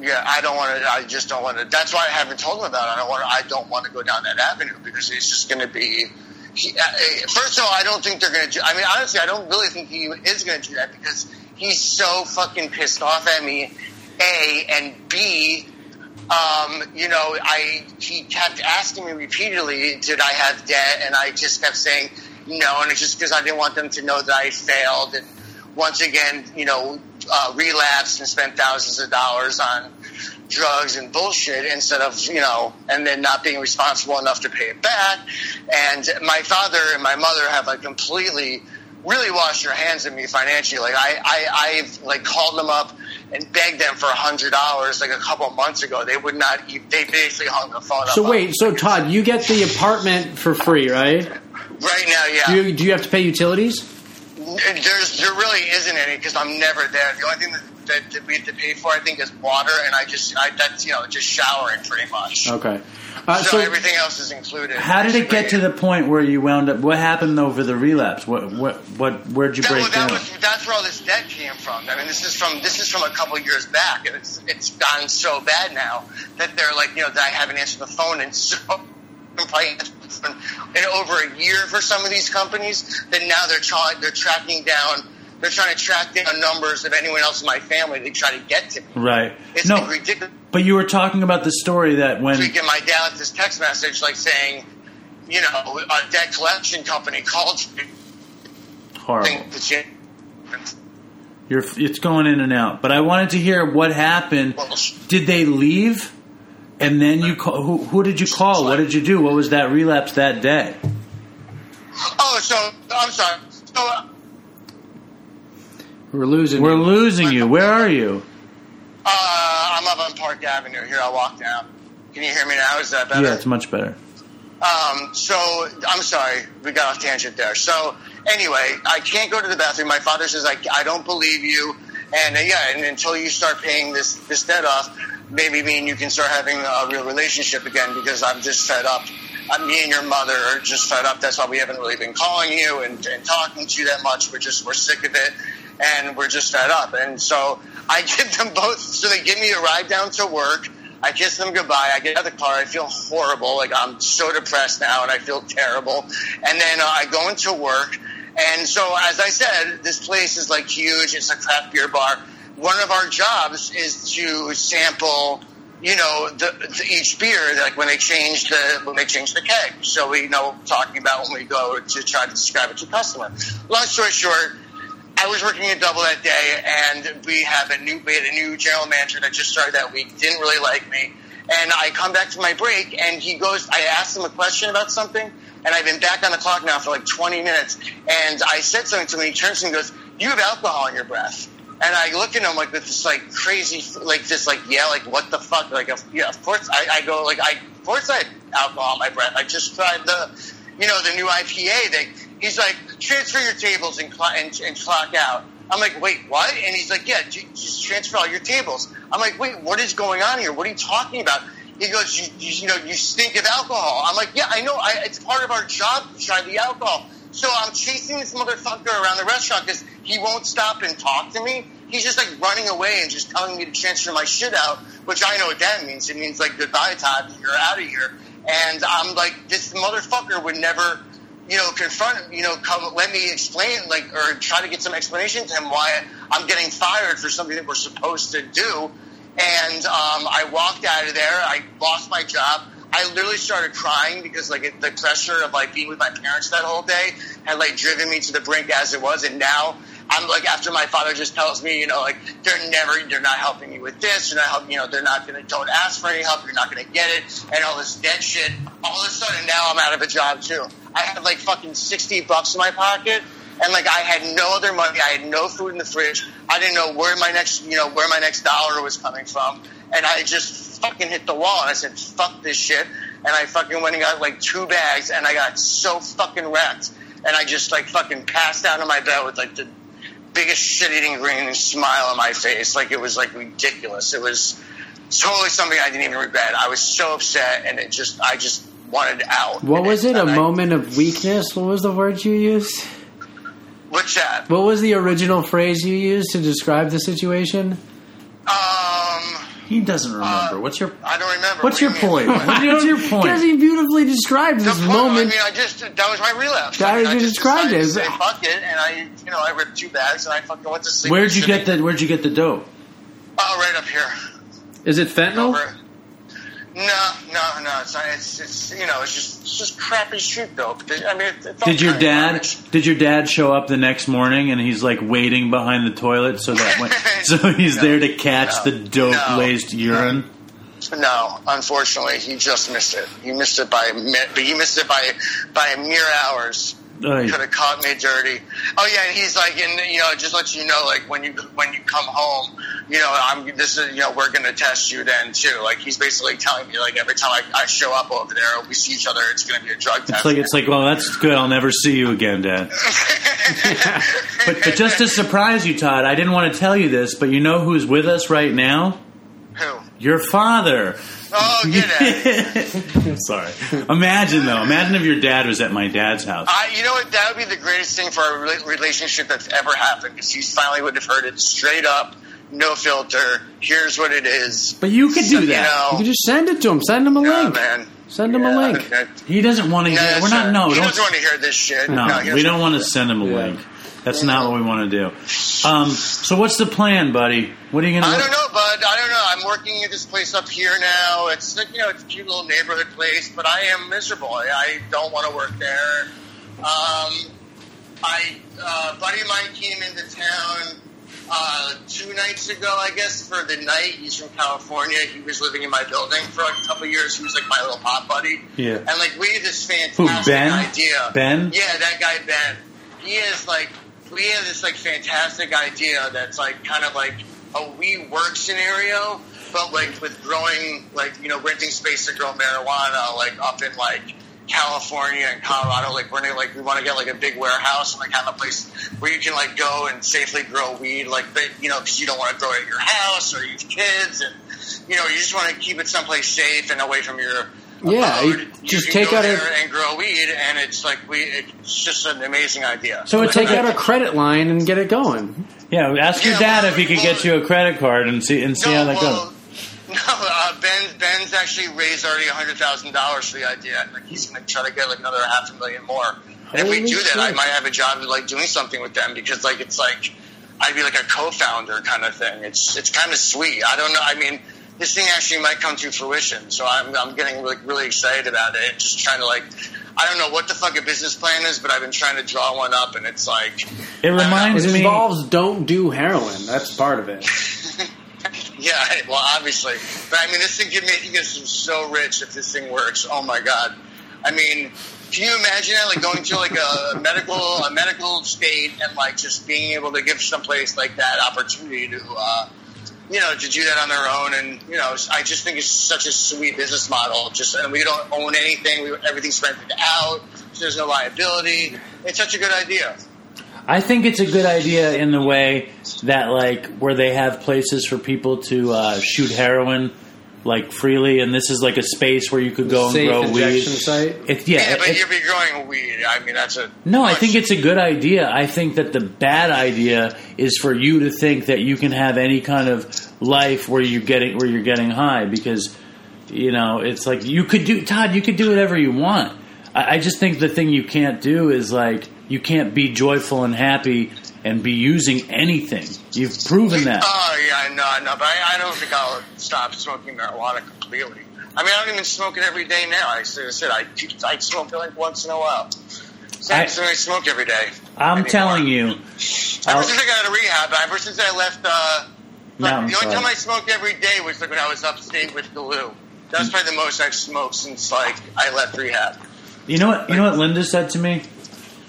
Yeah, I don't want to. I just don't want to. That's why I haven't told him about it. I don't want. To, I don't want to go down that avenue because it's just going to be. He, uh, uh, first of all, I don't think they're going to. do I mean, honestly, I don't really think he is going to do that because he's so fucking pissed off at me. A and B. Um, you know, I he kept asking me repeatedly, did I have debt? And I just kept saying no, and it's just because I didn't want them to know that I failed and once again, you know, uh, relapsed and spent thousands of dollars on drugs and bullshit instead of, you know, and then not being responsible enough to pay it back. And my father and my mother have like completely really wash your hands of me financially. Like I, I, I've like called them up and begged them for a hundred dollars like a couple of months ago. They would not, e- they basically hung the phone up. So wait, so Todd, you get the apartment for free, right? right now, yeah. Do you, do you have to pay utilities? There's there really isn't any because I'm never there. The only thing that, that, that we have to pay for, I think, is water, and I just I, that's you know just showering pretty much. Okay. Uh, so, so everything else is included. How did it get to the point where you wound up? What happened over the relapse? What what what? Where'd you That, break that down? was that's where all this debt came from. I mean, this is from this is from a couple years back, and it's it's gotten so bad now that they're like you know that I haven't answered the phone in so probably in over a year for some of these companies. That now they're trying they're tracking down. They're trying to track down numbers of anyone else in my family they try to get to me. right. It's no, like ridiculous. but you were talking about the story that when and my dad left this text message like saying, you know, a debt collection company called me. horrible. You- You're, it's going in and out. But I wanted to hear what happened. Did they leave? And then you call, who, who did you call? What did you do? What was that relapse that day? Oh, so I'm sorry. So uh, we're losing. We're you. losing you. Where are you? uh, I'm up on Park Avenue. Here, I'll walk down. Can you hear me now? Is that better? Yeah, it's much better. Um, so I'm sorry, we got off tangent there. So anyway, I can't go to the bathroom. My father says I, I don't believe you, and uh, yeah, and until you start paying this this debt off, maybe me and you can start having a real relationship again because I'm just fed up. Uh, me and your mother are just fed up. That's why we haven't really been calling you and, and talking to you that much. We're just we're sick of it, and we're just fed up. And so I (laughs) give them both. So they give me a ride down to work. I kiss them goodbye. I get out of the car. I feel horrible. Like I'm so depressed now, and I feel terrible. And then uh, I go into work. And so, as I said, this place is like huge. It's a craft beer bar. One of our jobs is to sample, you know, the, the, each beer, like when they change the when they change the keg. So we know talking about when we go to try to describe it to customer. Long story short, I was working a double that day, and we have a new we had a new general manager that just started that week. Didn't really like me, and I come back to my break, and he goes. I asked him a question about something, and I've been back on the clock now for like 20 minutes, and I said something to him. He turns to me and goes, "You have alcohol in your breath." And I look at him like with this like crazy, like this like yeah, like what the fuck? Like yeah, of course I, I go like I of course I had alcohol in my breath. I just tried the, you know, the new IPA. They he's like transfer your tables and clock and, and clock out. I'm like, wait, what? And he's like, yeah, just transfer all your tables. I'm like, wait, what is going on here? What are you talking about? He goes, you, you, you know, you stink of alcohol. I'm like, yeah, I know. I, it's part of our job to try the alcohol. So I'm chasing this motherfucker around the restaurant because he won't stop and talk to me. He's just like running away and just telling me to transfer my shit out, which I know what that means. It means like goodbye, Todd. You're out of here. And I'm like, this motherfucker would never, you know, confront, him, you know, come let me explain, like, or try to get some explanation to him why I'm getting fired for something that we're supposed to do. And um, I walked out of there. I lost my job. I literally started crying because like the pressure of like being with my parents that whole day had like driven me to the brink as it was, and now I'm like after my father just tells me, you know, like they're never, they're not helping you with this, they're not helping, you know, they're not gonna, don't ask for any help, you're not gonna get it, and all this dead shit. All of a sudden now I'm out of a job too. I had like fucking sixty bucks in my pocket. And like I had no other money, I had no food in the fridge. I didn't know where my next, you know, where my next dollar was coming from. And I just fucking hit the wall and I said, "Fuck this shit." And I fucking went and got like two bags, and I got so fucking wrecked. And I just like fucking passed out on my bed with like the biggest shit-eating grin and smile on my face. Like it was like ridiculous. It was totally something I didn't even regret. I was so upset, and it just I just wanted out. What was it? A and moment of weakness? What was the word you used? What's that? What was the original phrase you used to describe the situation? Um, He doesn't remember. What's your I don't remember. What's What your do you mean? point? What's your point? Because he beautifully described The this point, moment. I mean, I just that was my relapse. That I mean, is I you just described decided it. to say fuck it, and I, you know, I ripped two bags and I fucking went to sleep. Where'd you get Sitting- the Where'd you get the dope? Oh, right up here. Is it fentanyl? Over. No, no, no. It's not. It's, it's you know, it's just it's just crappy street dope. I mean, it's, it's Did your dad. Did your dad show up the next morning and he's like waiting behind the toilet so that when, (laughs) so he's No, there to catch no, the dope laced no. urine? No, unfortunately, he just missed it. He missed it by but he missed it by by mere hours. Ay. Could have caught me dirty. Oh yeah, and he's like, and you know, just let you know, like when you when you come home, you know, I'm this is you know we're gonna test you then too. Like he's basically telling me like every time I, I show up over there, we see each other, it's gonna be a drug test. It's like it's like, well, that's good. I'll never see you again, Dad. (laughs) (laughs) But but just to surprise you, Todd, I didn't want to tell you this, but you know who's with us right now? Who? Your father. Oh, (laughs) get it. Sorry. Imagine though. Imagine if your dad was at my dad's house. I, you know what? That would be the greatest thing for our rela- relationship that's ever happened because he finally would have heard it straight up, no filter. Here's what it is. But you could So, do you that. You know, could just send it to him. Send him a yeah, link. man. Send him a Yeah, link. that- He doesn't want to No, hear. We're sir. not. No, he don't. doesn't want to hear this shit. No, he we doesn't- don't want to send him a Yeah. link. That's not what we want to do. Um, so what's the plan, buddy? What are you gonna? I don't know, bud. I don't know. I'm working at this place up here now. It's you know, it's a cute little neighborhood place, but I am miserable. I, I don't want to work there. Um, I uh, buddy of mine came into town uh, two nights ago, I guess, for the night. He's from California. He was living in my building for like a couple of years. He was like my little pop buddy. Yeah. And like we had this fantastic Ben? idea. Ben? Yeah, that guy Ben. He is like we have this like fantastic idea that's like kind of like a WeWork scenario, but like with growing like you know renting space to grow marijuana like up in like California and Colorado. Like we're gonna like we want to get like a big warehouse and like have a place where you can like go and safely grow weed. Like but you know because you don't want to grow it at your house or you have kids and you know you just want to keep it someplace safe and away from your Yeah, abode. you You just can take go out a- there and grow weed, and it's like we. It's just an amazing idea. So take out a credit line and get it going. Yeah, ask your dad well, if he could well- get you a credit card and see and see how that well, goes. (laughs) No, uh, Ben. Ben's actually raised already hundred thousand dollars for the idea. and, Like he's going to try to get like another half a million more. And if we Holy do that, I might have a job like doing something with them because like it's like I'd be like a co-founder kind of thing. It's it's kind of sweet. I don't know. I mean, this thing actually might come to fruition. So I'm I'm getting like really excited about it. Just trying to like. I don't know what the fuck a business plan is, but I've been trying to draw one up, and it's like, It reminds It me. involves don't do heroin. That's part of it. (laughs) yeah, well, obviously, but I mean, this thing could make you guys so rich if this thing works. Oh my god! I mean, can you imagine that? Like going to like a medical a medical state and like just being able to give someplace like that opportunity to. Uh, you know, to do that on their own, and you know, I just think it's such a sweet business model. Just and we don't own anything; we, everything's rented out. So there's no liability. It's such a good idea. I think it's a good idea in the way that, like, where they have places for people to uh, shoot heroin, like freely, and this is like a space where you could go and grow weed. injection site. It, yeah, Yeah, but it- you'd be growing weed. I mean, that's a no, I think it's a good idea. I think that the bad idea is for you to think that you can have any kind of life where you getting where you're getting high because you know it's like you could do Todd. You could do whatever you want. I, I just think the thing you can't do is like you can't be joyful and happy and be using anything. You've proven that. Oh yeah, I know, I know, but I, I don't think I'll stop smoking marijuana completely. I mean, I don't even smoke it every day now. I said, I said I, I smoke it like once in a while. So I- I, smoke every day. I'm anymore. telling you, Ever since I got out of rehab, ever since I left, uh, like, Mountain the only Side. time I smoked every day was like when I was upstate with Galoo. That's probably the most I've smoked since like I left rehab. you know what? You know what Linda said to me.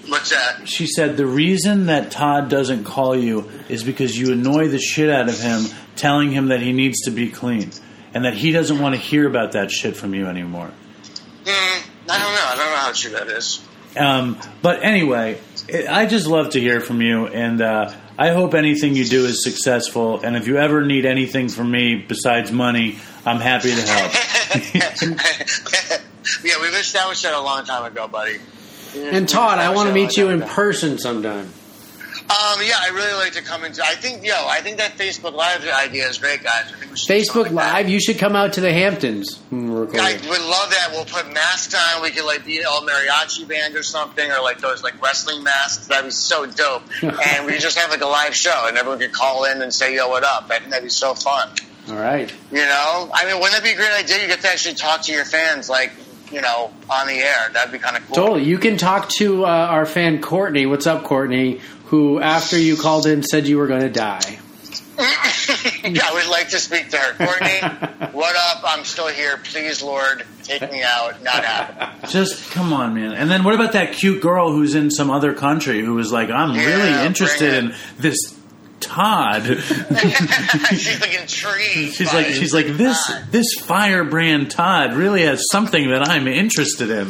What's that? She said the reason that Todd doesn't call you is because you annoy the shit out of him, telling him that he needs to be clean and that he doesn't want to hear about that shit from you anymore. Hmm, I don't know. I don't know how true that is. Um, but anyway, it, I just love to hear from you, and uh, I hope anything you do is successful. And if you ever need anything from me besides money, I'm happy to help. (laughs) (laughs) yeah, we've established that a long time ago, buddy. And Todd, I want to meet you in person sometime. Um, yeah, I really like to come into. I think, yo, I think that Facebook Live idea is great, guys. I think we should do something Facebook like that. Live, you should come out to the Hamptons. we're I would love that. We'll put masks on. We could like be all mariachi band or something, or like those like wrestling masks. That'd be so dope. (laughs) and we just have like a live show, and everyone could call in and say, "Yo, what up?" I think that'd be so fun. All right. You know, I mean, wouldn't that be a great idea? You get to actually talk to your fans, like you know, on the air. That'd be kind of cool. Totally. You can talk to uh, our fan Courtney. What's up, Courtney? Who, after you called in, said you were going to die. (laughs) I would like to speak to her. Courtney, (laughs) what up? I'm still here. Please, Lord, take me out. Not happen. just come on, man. And then what about that cute girl who's in some other country who was like, I'm Yeah, really interested in this Todd. (laughs) she's like intrigued. She's like, she's like this. God. This firebrand Todd really has something that I'm interested in.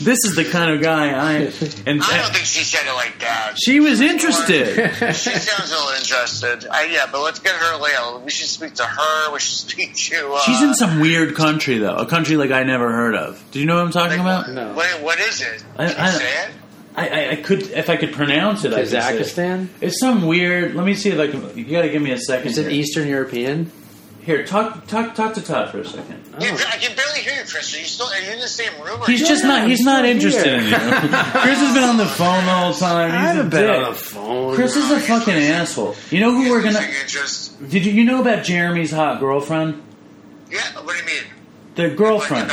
This is the kind of guy I. (laughs) And I don't think she said it like that. she was interested. (laughs) She sounds a little interested. I, yeah, but let's get her later. We should speak to her. We should speak to. Uh, She's in some weird country though, a country like I never heard of. Do you know what I'm talking like, about? No. What, what is it? I- you I- say it? I, I, I could, if I could pronounce it, I could say it. Kazakhstan? It's some weird. Let me see Like You got to give me a second. Is it here. Eastern European? Here, talk, talk, talk to Todd for a second. You- I can barely hear you, Chris. Are you still? Are you in the same room? Or He's just not. He's not interested here. in you. (laughs) Chris has been on the phone the whole time. He's I a haven't been dick. on the phone. Chris is a fucking asshole. You know who we're gonna? Interest. Did you, you know about Jeremy's hot girlfriend? Yeah. What do you mean? The girlfriend.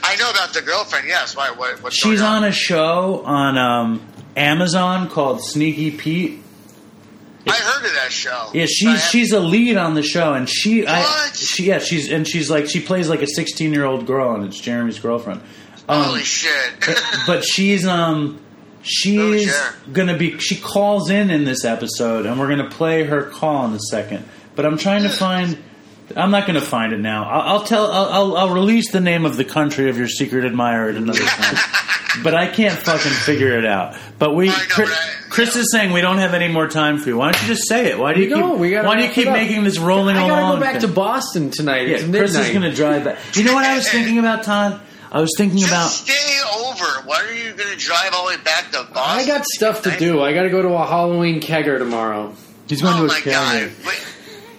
What I know about the girlfriend. Yes. Why? What, what's She's going on a show on um, Amazon called Sneaky Pete. I heard of that show. Yeah, she's she's a lead on the show, and she, I, she, yeah, she's and she's like she plays like a sixteen year old girl, and it's Jeremy's girlfriend. Um, Holy shit! but she's um she's Oh, sure. gonna be she calls in in this episode and we're gonna play her call in a second but i'm trying to find i'm not gonna find it now i'll, I'll tell I'll, I'll, I'll release the name of the country of your secret admirer at another time (laughs) but i can't fucking figure it out but we I know, chris, but I- chris is saying we don't have any more time for you why don't you just say it why do you We don't. keep We why do you keep making this rolling I gotta along go back thing? to Boston tonight. yeah it's chris is gonna drive back you know what i was thinking about todd i was thinking Just about stay over. Why are you going to drive all the way back to Boston? I got stuff to do. I got to go to a Halloween kegger tomorrow. he's going Oh to a my karaoke. god! Wait,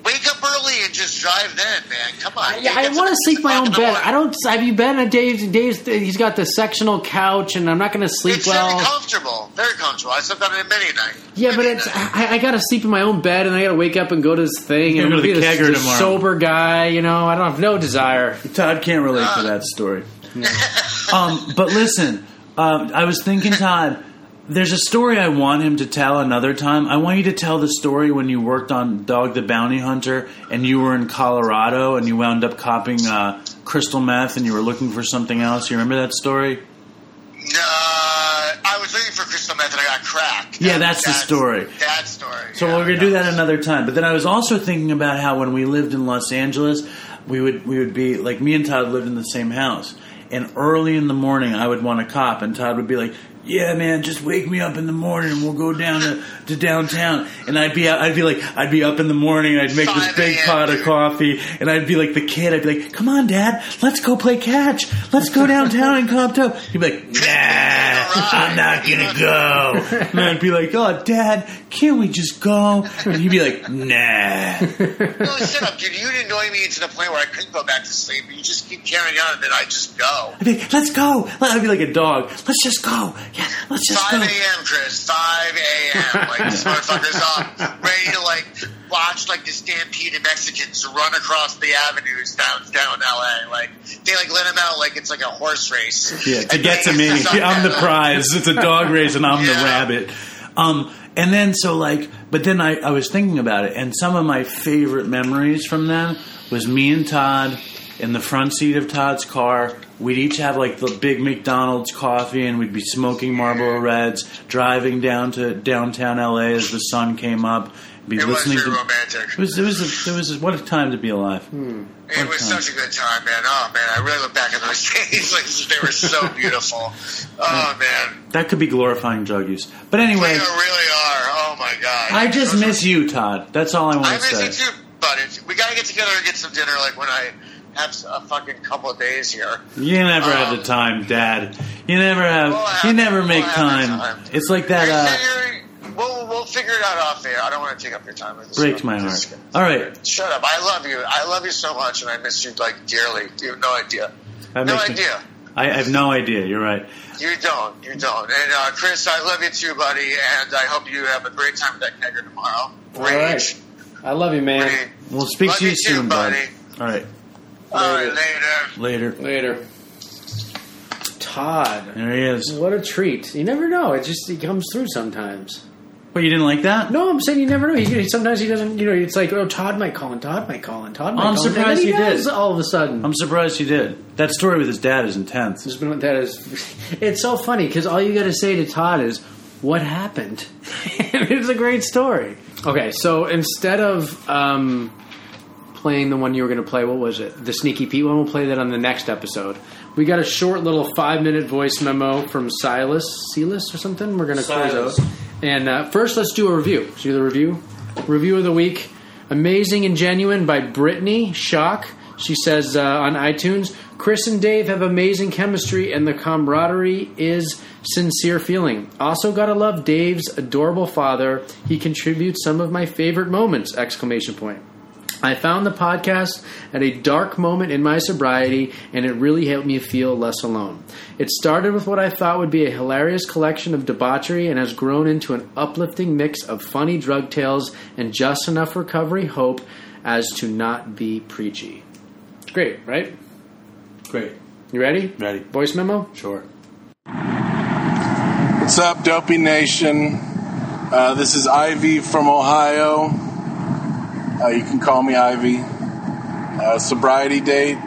wake up early and just drive then, man. Come on. Yeah, I want to sleep my own bed. I don't. Have you been at Dave's? Dave's. He's got the sectional couch, and I'm not going to sleep It's well. very comfortable. Very comfortable. I slept on it many nights. Yeah, but it's I, I got to sleep in my own bed, and I got to wake up and go to this thing. You're and gonna be go to the this, kegger this tomorrow. sober guy. You know, I don't have no desire. Todd can't relate to that story. (laughs) um, but listen, Um, I was thinking, Todd. There's a story I want him to tell another time. I want you to tell the story when you worked on Dog the Bounty Hunter and you were in Colorado and you wound up copying uh, crystal meth and you were looking for something else. You remember that story? Uh, I was looking for crystal meth and I got crack. Yeah, that's the story. That story. So yeah, we're gonna do that another time. But then I was also thinking about how when we lived in Los Angeles, we would we would be like me and Todd lived in the same house, and early in the morning I would want a cop, and Todd would be like. Yeah, man, just wake me up in the morning and we'll go down to, to downtown. And I'd be, I'd be like, I'd be up in the morning and I'd make this big pot of coffee and I'd be like the kid. I'd be like, come on, dad, let's go play catch. Let's go downtown and comp toe. He'd be like, (laughs) nah, I'm not gonna (laughs) go. And I'd be like, oh, dad, can't we just go? And he'd be like, nah. No, shut up, dude. You'd annoy me to the point where I couldn't go back to sleep. You just keep carrying on, and then I just go. I'd be like, let's go. I'd be like a dog. Let's just go. Yeah, let's just 5 a.m., Chris. 5 a.m. Like, this (laughs) motherfucker's up, ready to, like, watch, like, the stampede of Mexicans run across the avenues downtown L.A. Like, they, like, let him out like it's like a horse race. Yeah, to And get to me. (laughs) I'm the prize. It's a dog race and I'm the rabbit. Um, and then so like, but then I, I was thinking about it, and some of my favorite memories from them was me and Todd in the front seat of Todd's car. We'd each have like the big McDonald's coffee, and we'd be smoking Marlboro Reds, driving down to downtown LA as the sun came up. Be It was listening very to. romantic. It was, it was, a, it was a, what a time to be alive. Hmm. It was such a good time, man. Oh man, I really look back at those (laughs) days like they were so (laughs) beautiful. Oh man, That could be glorifying drug use. But they anyway, really are. Oh my god. I just Those miss you, Todd. That's all I want I to say. I miss you too, buddy. We gotta get together and get some dinner. Like when I have a fucking couple of days here. You never have Um, the time, Dad. You never have. We'll have- you never we'll make time. time. It's like that. You're- Uh, we'll, we'll figure it out off there. I don't want to take up your time. I just- breaks my heart. just- All right, Shut up. I love you. I love you so much, and I miss you like dearly. You have no idea. That no makes me- idea. I, I have no idea. You're right. You don't. You don't. And uh, Chris, I love you too, buddy. And I hope you have a great time with that kegger tomorrow. All Rage. right. I love you, man. Rage. We'll speak Love to you you too, soon, buddy. All right, All right, Later. later. later. Later. Todd. There he is. What a treat. You never know. It just he comes through sometimes. What you didn't like that? No, I'm saying you never know. He, sometimes he doesn't, you know, it's like, oh, Todd might call in, Todd might call in, Todd might I'm call in. surprised And then he did. does All of a sudden. I'm surprised he did. That story with his dad is intense. Just been- that is, (laughs) it's so funny because all you got to say to Todd is, "What happened?" (laughs) it's a great story. Okay, so instead of um, playing the one you were going to play, what was it? The Sneaky Pete one. We'll play that on the next episode. We got a short little five minute voice memo from Silas, Silas or something. We're going to close out. And uh, first, let's do a review. Let's do the review. Review of the week. Amazing and Genuine by Brittany Shock. She says uh, on iTunes, Chris and Dave have amazing chemistry and the camaraderie is sincere feeling. Also gotta love Dave's adorable father. He contributes some of my favorite moments! Exclamation point. I found the podcast at a dark moment in my sobriety, and it really helped me feel less alone. It started with what I thought would be a hilarious collection of debauchery and has grown into an uplifting mix of funny drug tales and just enough recovery hope as to not be preachy. It's great, right? Great. You ready? Ready. Voice memo? Sure. What's up, Dopey Nation? Uh, this is IV from Ohio. Uh, you can call me IV. Uh, sobriety date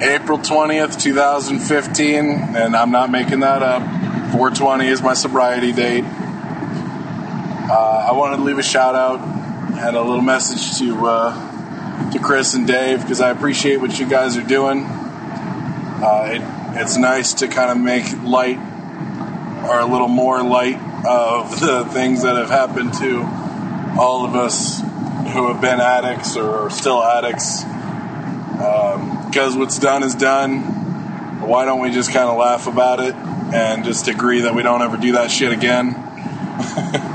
April 20th, 2015, and I'm not making that up. 420 is my sobriety date. Uh, I wanted to leave a shout out and a little message to uh, to Chris and Dave because I appreciate what you guys are doing. Uh, it, it's nice to kind of make light or a little more light of (laughs) the things that have happened to all of us who have been addicts or are still addicts. Because what's done is done. Why don't we just kind of laugh about it and just agree that we don't ever do that shit again? (laughs)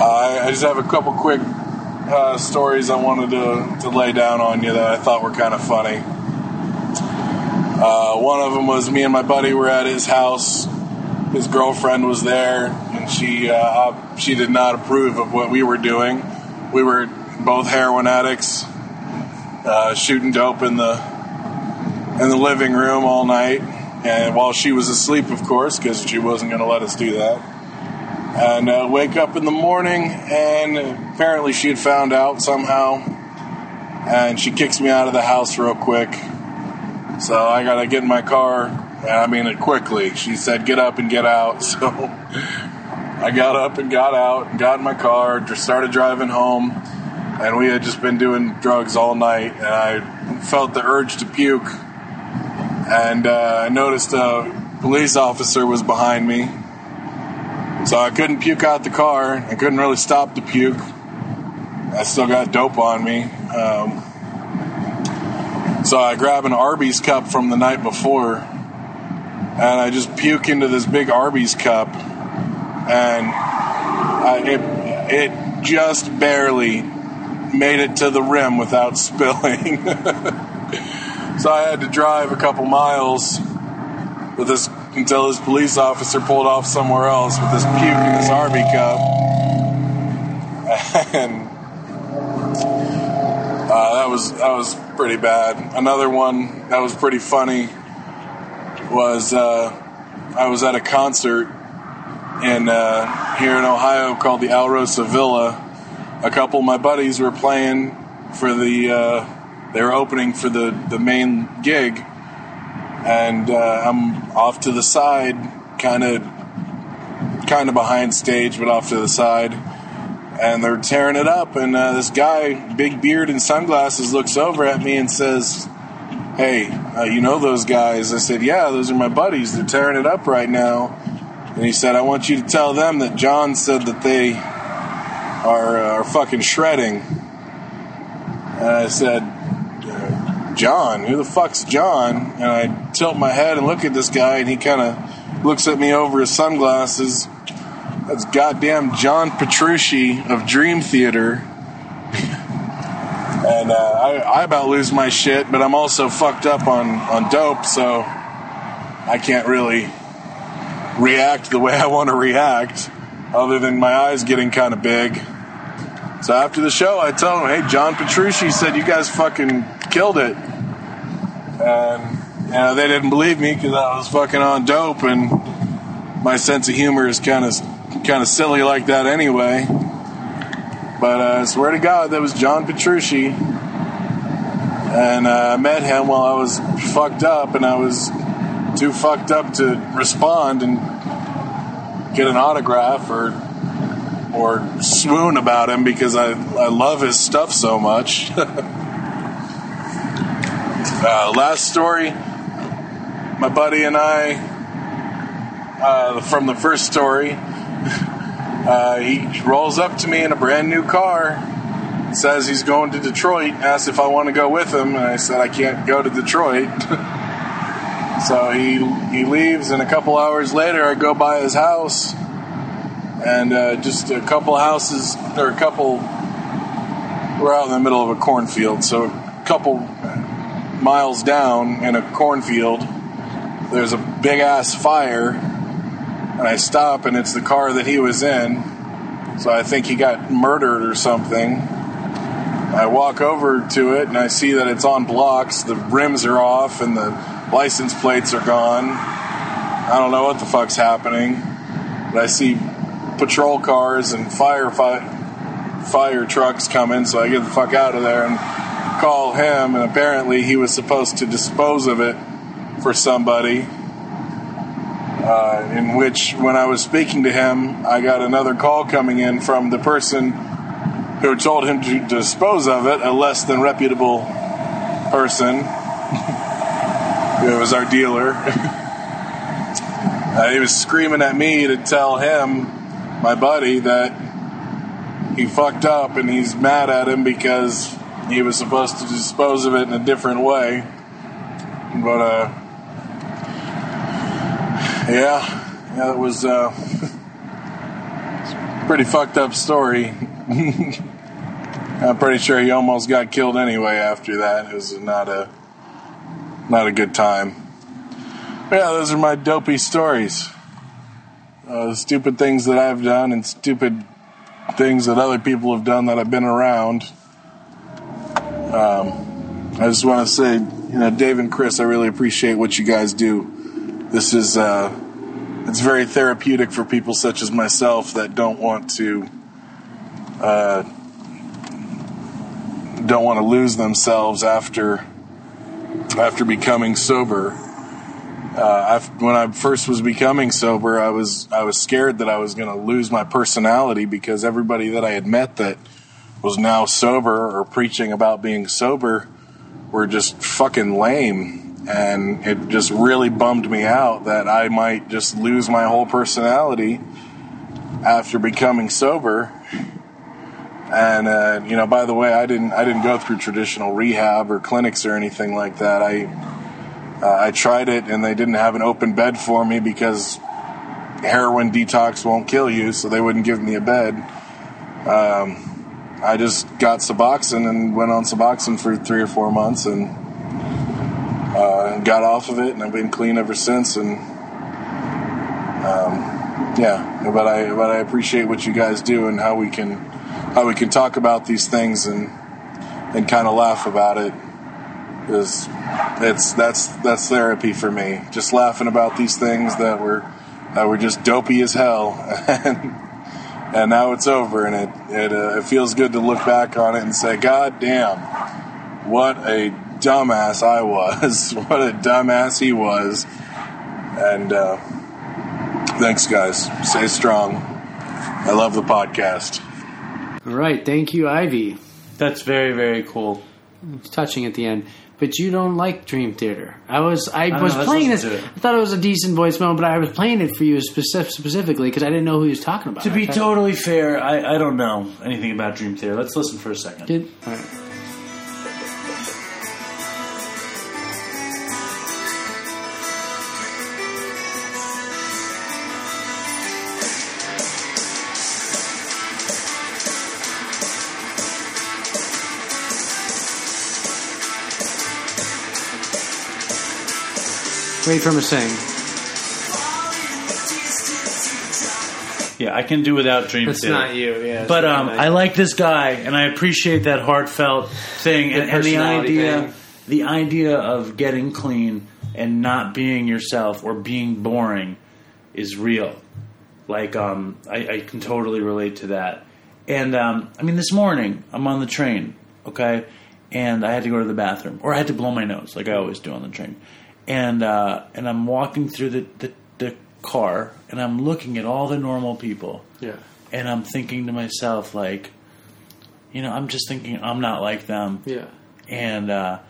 I, I just have a couple quick uh, stories I wanted to, to lay down on you that I thought were kind of funny. Uh, one of them was me and my buddy were at his house. His girlfriend was there, and she uh, she did not approve of what we were doing. We were both heroin addicts, uh, shooting dope in the in the living room all night, and while she was asleep, of course, because she wasn't going to let us do that. And uh, wake up in the morning, and apparently she had found out somehow, and she kicks me out of the house real quick. So I got to get in my car. And I mean it quickly. She said, "Get up and get out." (laughs) So I got up and got out, got in my car, just started driving home, and we had just been doing drugs all night, and I felt the urge to puke, and uh, I noticed a police officer was behind me, so I couldn't puke out the car. I couldn't really stop the puke. I still got dope on me. Um, so I grab an Arby's cup from the night before, and I just puke into this big Arby's cup and uh, it it just barely made it to the rim without (laughs) spilling. (laughs) so I had to drive a couple miles with this until this police officer pulled off somewhere else with this puke in this Arby cup, (laughs) and uh, that was that was pretty bad. Another one that was pretty funny was uh, I was at a concert in uh, here in Ohio called the Alrosa Villa. A couple of my buddies were playing for the. Uh, they were opening for the the main gig, and uh, I'm off to the side, kind of, kind of behind stage, but off to the side, and they're tearing it up. And uh, this guy, big beard and sunglasses, looks over at me and says, "Hey, uh, you know those guys?" I said, "Yeah, those are my buddies. They're tearing it up right now." And he said, I want you to tell them that John said that they are, uh, are fucking shredding. And I said, uh, John? Who the fuck's John? And I tilt my head and look at this guy, and he kind of looks at me over his sunglasses. That's goddamn John Petrucci of Dream Theater. (laughs) and uh, I, I about lose my shit, but I'm also fucked up on, on dope, so I can't really react the way I want to react, other than my eyes getting kind of big. So after the show, I told him, "Hey, John Petrucci said you guys fucking killed it," and you know, they didn't believe me because I was fucking on dope, and my sense of humor is kind of kind of silly like that anyway. But uh, I swear to God, that was John Petrucci, and uh, I met him while I was fucked up, and I was too fucked up to respond and get an autograph or or swoon about him because I, I love his stuff so much. (laughs) uh, last story, my buddy and I, uh, from the first story, (laughs) uh, he rolls up to me in a brand new car, says he's going to Detroit, asks if I want to go with him, and I said I can't go to Detroit. (laughs) So he he leaves, and a couple hours later, I go by his house, and uh, just a couple houses or a couple. We're out in the middle of a cornfield, so a couple miles down in a cornfield, there's a big ass fire, and I stop, and it's the car that he was in. So I think he got murdered or something. I walk over to it, and I see that it's on blocks. The rims are off, and the license plates are gone. I don't know what the fuck's happening, but I see patrol cars and fire fire trucks coming, so I get the fuck out of there and call him. And apparently, he was supposed to dispose of it for somebody. Uh, in which, when I was speaking to him, I got another call coming in from the person who told him to dispose of it, a less than reputable person. (laughs) It was our dealer. uh, he was screaming at me to tell him, my buddy, that he fucked up and he's mad at him because he was supposed to dispose of it in a different way. But, uh, yeah, yeah, it was uh, (laughs) pretty fucked up story. (laughs) I'm pretty sure he almost got killed anyway after that. It was not a not a good time. Yeah, those are my dopey stories. Uh, stupid things that I've done and stupid things that other people have done that I've been around. Um, I just want to say, you know, Dave and Chris, I really appreciate what you guys do. this is uh, it's very therapeutic for people such as myself that don't want to uh, don't want to lose themselves after after becoming sober. Uh, I, when I first was becoming sober, I was I was scared that I was going to lose my personality because everybody that I had met that was now sober or preaching about being sober were just fucking lame, and it just really bummed me out that I might just lose my whole personality after becoming sober. And uh, you know, by the way, I didn't I didn't go through traditional rehab or clinics or anything like that. I uh, I tried it, and they didn't have an open bed for me because heroin detox won't kill you, so they wouldn't give me a bed. Um, I just got Suboxone and went on Suboxone for three or four months, and uh, got off of it, and I've been clean ever since. And um, yeah, but I but I appreciate what you guys do and how we can how we can talk about these things and and kind of laugh about it is it's that's that's therapy for me. Just laughing about these things that were that were just dopey as hell, (laughs) and and now it's over, and it it, uh, it feels good to look back on it and say, God damn, what a dumbass I was, (laughs) what a dumbass he was, and uh, thanks guys, stay strong. I love the podcast. All right, thank you, IV. That's very very cool. It's touching at the end. But you don't like Dream Theater. I was I, don't was know, playing this. listen to it. I thought it was a decent voicemail, but I was playing it for you specif- specifically because I didn't know who he was talking about. To be totally fair, I, I don't know anything about Dream Theater. Let's listen for a second. Did, all right. Wait for him to sing. Yeah, I can do without Dream That's Theater. not you, yeah. But um, nice. I like this guy, and I appreciate that heartfelt thing, and, and the idea, thing. the idea of getting clean and not being yourself or being boring is real. Like, um, I, I can totally relate to that. And um, I mean, this morning I'm on the train, okay, and I had to go to the bathroom, or I had to blow my nose, like I always do on the train, and uh, and I'm walking through the, the the car, and I'm looking at all the normal people, Yeah. and I'm thinking to myself, like, you know, I'm just thinking I'm not like them, Yeah. and uh,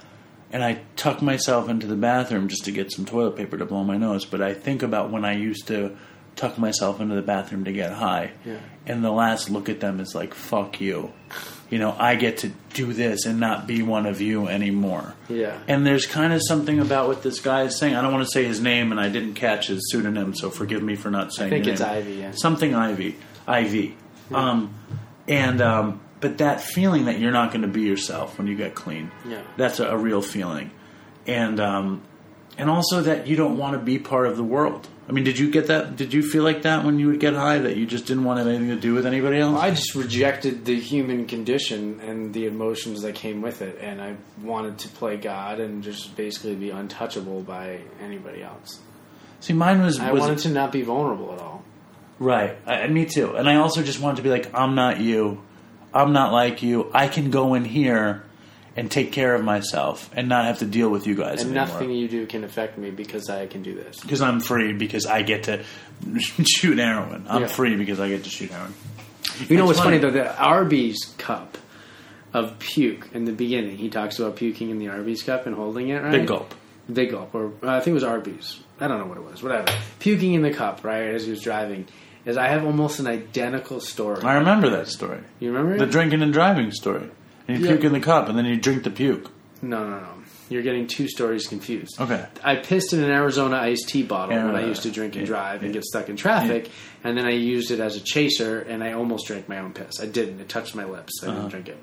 and I tuck myself into the bathroom just to get some toilet paper to blow my nose. But I think about when I used to tuck myself into the bathroom to get high, Yeah. and the last look at them is like, "Fuck you." You know, I get to do this and not be one of you anymore. Yeah. And there's kind of something about what this guy is saying. I don't want to say his name, and I didn't catch his pseudonym, so forgive me for not saying. think it's name. IV, yeah. Something IV, IV. Um, and um, but that feeling that you're not going to be yourself when you get clean. Yeah. That's a, a real feeling, and um, and also that you don't want to be part of the world. I mean, did you get that? Did you feel like that when you would get high? That you just didn't want to have anything to do with anybody else? I just rejected the human condition and the emotions that came with it, and I wanted to play God and just basically be untouchable by anybody else. See, mine was, I was wanted to not be vulnerable at all. Right. I, me too. And I also just wanted to be like, I'm not you. I'm not like you. I can go in here and take care of myself and not have to deal with you guys And anymore. nothing you do can affect me because I can do this. Because I'm free because I get to (laughs) shoot heroin. I'm Yeah. free because I get to shoot heroin. You know It's what's funny, funny. though? The Arby's cup of puke in the beginning. He talks about puking in the Arby's cup and holding it, right? Big gulp. Big gulp, or uh, I think it was Arby's. I don't know what it was. Whatever. Puking in the cup, right, as he was driving. Is I have almost an identical story. I remember that story. You remember it? The drinking and driving story. And you Yeah. puke in the cup and then you drink the puke. No, no, no. You're getting two stories confused. Okay. I pissed in an Arizona iced tea bottle Yeah, when I used to drink and yeah, drive and get stuck in traffic, and then I used it as a chaser, and I almost drank my own piss. I didn't. It touched my lips. I Uh-huh. didn't drink it.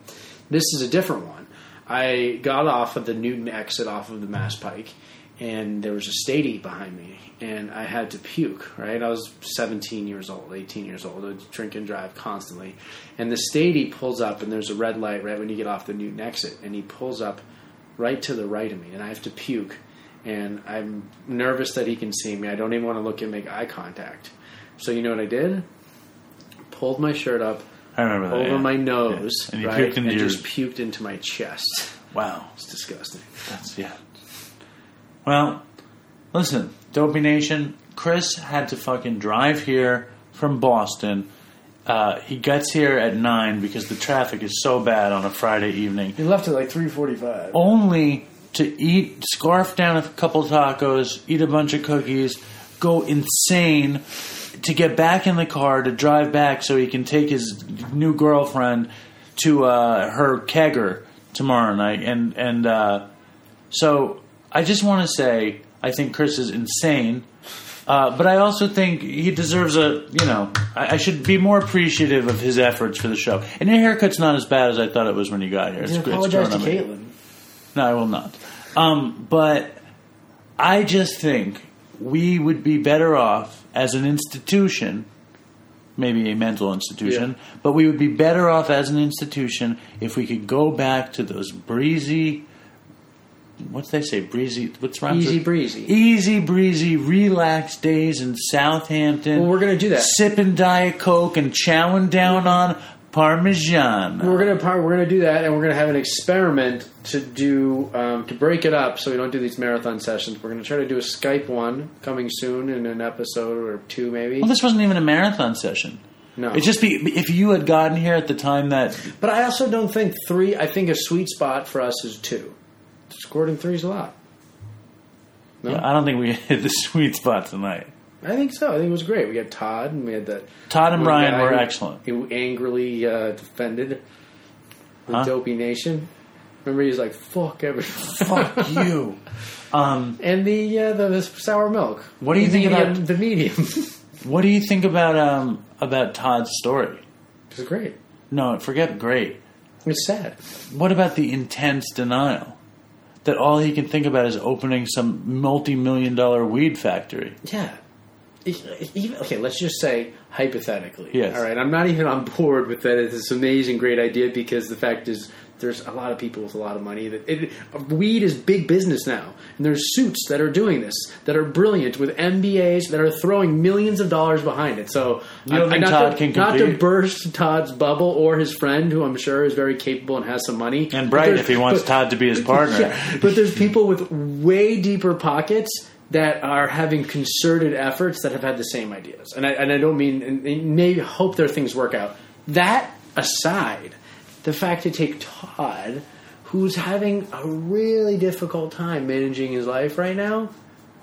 This is a different one. I got off of the Newton exit off of the Mass Pike, and there was a statie behind me, and I had to puke. Right, I was 17 years old, 18 years old. I would drink and drive constantly, and the statie pulls up, and there's a red light right when you get off the Newton exit, and he pulls up right to the right of me, and I have to puke. and I'm nervous that he can see me. I don't even want to look and make eye contact. So you know what I did? Pulled my shirt up I remember that. over yeah. my nose, Yeah. And you right, puked into and your- just puked into my chest. Wow. It's disgusting. That's yeah. Well, listen, Dopey Nation. Chris had to fucking drive here from Boston. Uh, he gets here at nine because the traffic is so bad on a Friday evening. He left at like three forty-five. Only to eat, scarf down a couple tacos, eat a bunch of cookies, go insane to get back in the car to drive back so he can take his new girlfriend to uh, her kegger tomorrow night. And and uh, so I just want to say I think Chris is insane. Uh, but I also think he deserves a, you know, I, I should be more appreciative of his efforts for the show. And your haircut's not as bad as I thought it was when you got here. It's, it's apologize to growing on me. Caitlin. No, I will not. Um, but I just think we would be better off as an institution, maybe a mental institution, Yeah. but we would be better off as an institution if we could go back to those breezy. What's they say? Breezy. What's rhymes Easy with- breezy. Easy breezy, relaxed days in Southampton. Well, we're gonna do that. Sipping Diet Coke and chowing down on Parmesan. We're gonna par- we're gonna do that, and we're gonna have an experiment to do um, to break it up, so we don't do these marathon sessions. We're gonna try to do a Skype one coming soon in an episode or two, maybe. Well, this wasn't even a marathon session. No. It's just be if you had gotten here at the time that But I also don't think three. I think a sweet spot for us is two. Scored in threes a lot. No, I don't think we (laughs) hit the sweet spot tonight. I think so. I think it was great. We had Todd, and we had that. Todd and Brian were excellent. Who angrily uh, defended the Huh? Dopey Nation. Remember, he was like, "Fuck everything." Fuck you. (laughs) Um, And the, uh, the the sour milk. What do you The think medium- about- the medium? (laughs) what do you think about um, about Todd's story? it was great. No, forget great. It's sad. What about the intense denial that all he can think about is opening some multi-million dollar weed factory? Yeah. Even, okay, let's just say hypothetically. Yes. All right. I'm not even on board with that. It's this amazing, great idea because the fact is, there's a lot of people with a lot of money that it, weed is big business now, and there's suits that are doing this that are brilliant with MBAs that are throwing millions of dollars behind it. So You don't I- think not Todd to, can not to burst Todd's bubble or his friend, who I'm sure is very capable and has some money, And bright if he wants but- Todd to be his (laughs) partner. yeah, but there's people with way deeper pockets that are having concerted efforts that have had the same ideas, and I and I don't mean and, and maybe hope their things work out. That aside, the fact to take Todd, who's having a really difficult time managing his life right now,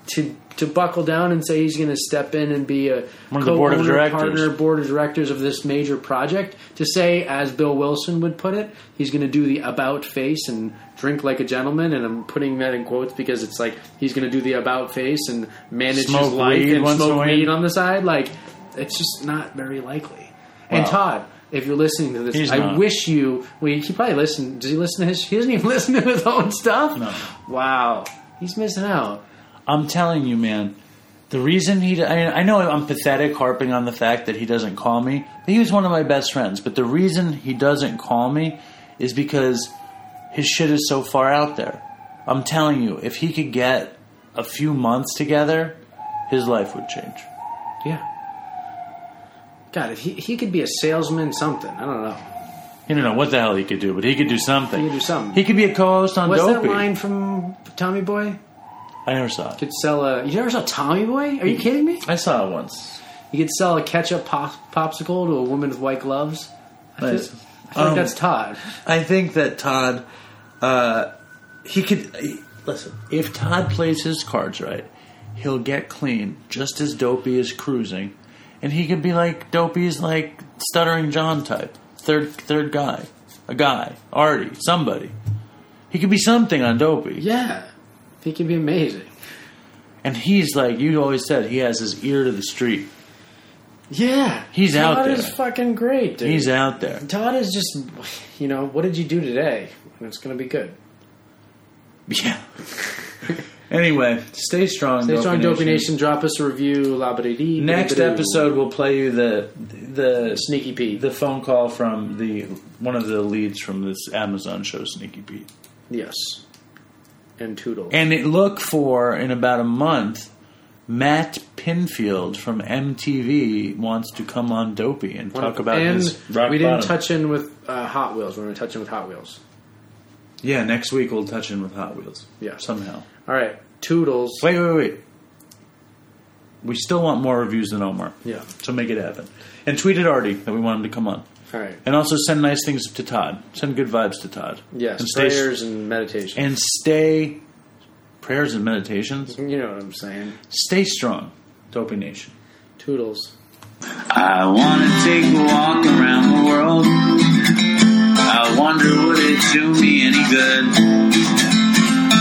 to to buckle down and say he's going to step in and be a One of the board of directors. partner, board of directors of this major project to say, as Bill Wilson would put it, he's going to do the about face and drink like a gentleman. And I'm putting that in quotes because it's like he's going to do the about face and manage Smoke his life and once in a smoke weed on the side. Like it's just not very likely. And Todd. If you're listening to this, He's I not. wish you. Well, he probably listen. Does he listen to his? He doesn't even (laughs) listen to his own stuff. No. Wow, he's missing out. I'm telling you, man. The reason he, I, mean, I know I'm pathetic harping on the fact that he doesn't call me, but he was one of my best friends. But the reason he doesn't call me is because his shit is so far out there. I'm telling you, if he could get a few months together, his life would change. Yeah. God, if he he could be a salesman, something. I don't know. You don't know what the hell he could do, but he could do something. He could do something. He could be a co-host on What's Dopey. that line from Tommy Boy? I never saw it. Could sell a. You never saw Tommy Boy? Are you kidding me? I saw it once. You could sell a ketchup pop, popsicle to a woman with white gloves. I feel, Nice. I feel like Um, that's Todd. I think that Todd, uh, he could he- listen. If Todd plays his cards right, he'll get clean just as Dopey is cruising, and he could be like Dopey's like stuttering John type, third third guy, a guy, Artie, somebody. He could be something on Dopey, Yeah, he could be amazing. and he's like you always said, he has his ear to the street. Yeah, He's out there. Todd is fucking great, dude. He's out there. Todd is just, you know, what did you do today? And it's going to be good. (laughs) Yeah. (laughs) anyway, stay strong. Stay strong, Dopey Nation. Drop us a review. Labadee. Next episode, we'll play you the the Sneaky Pete. the phone call from the one of the leads from this Amazon show, Sneaky Pete. yes. and Toodles. And it, look for in about a month. Matt Pinfield from MTV wants to come on Dopey and talk about and his rock we didn't bottom. touch in with uh, Hot Wheels. We're going to touch in with Hot Wheels. Yeah, next week we'll touch in with Hot Wheels. Yeah. somehow. All right, Toodles. Wait, wait, wait. We still want more reviews than Omar. Yeah. So make it happen. And tweet at Artie that we want him to come on. All right. And also send nice things to Todd. Send good vibes to Todd. Yes, And stay, prayers and meditation. and stay prayers and meditations. you know what I'm saying. Stay strong, Dopey Nation. Toodles. I wanna take a walk around the world. I wonder would it do me any good?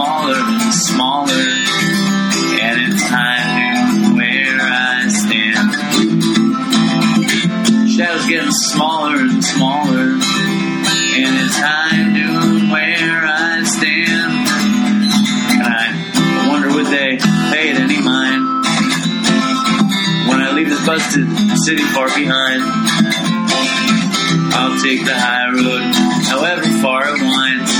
smaller and smaller. And it's time to where I stand. Shadow's getting smaller and smaller. And it's high noon where I stand. And I wonder would they pay it any mind when I leave this busted city far behind. I'll take the high road, however far it winds,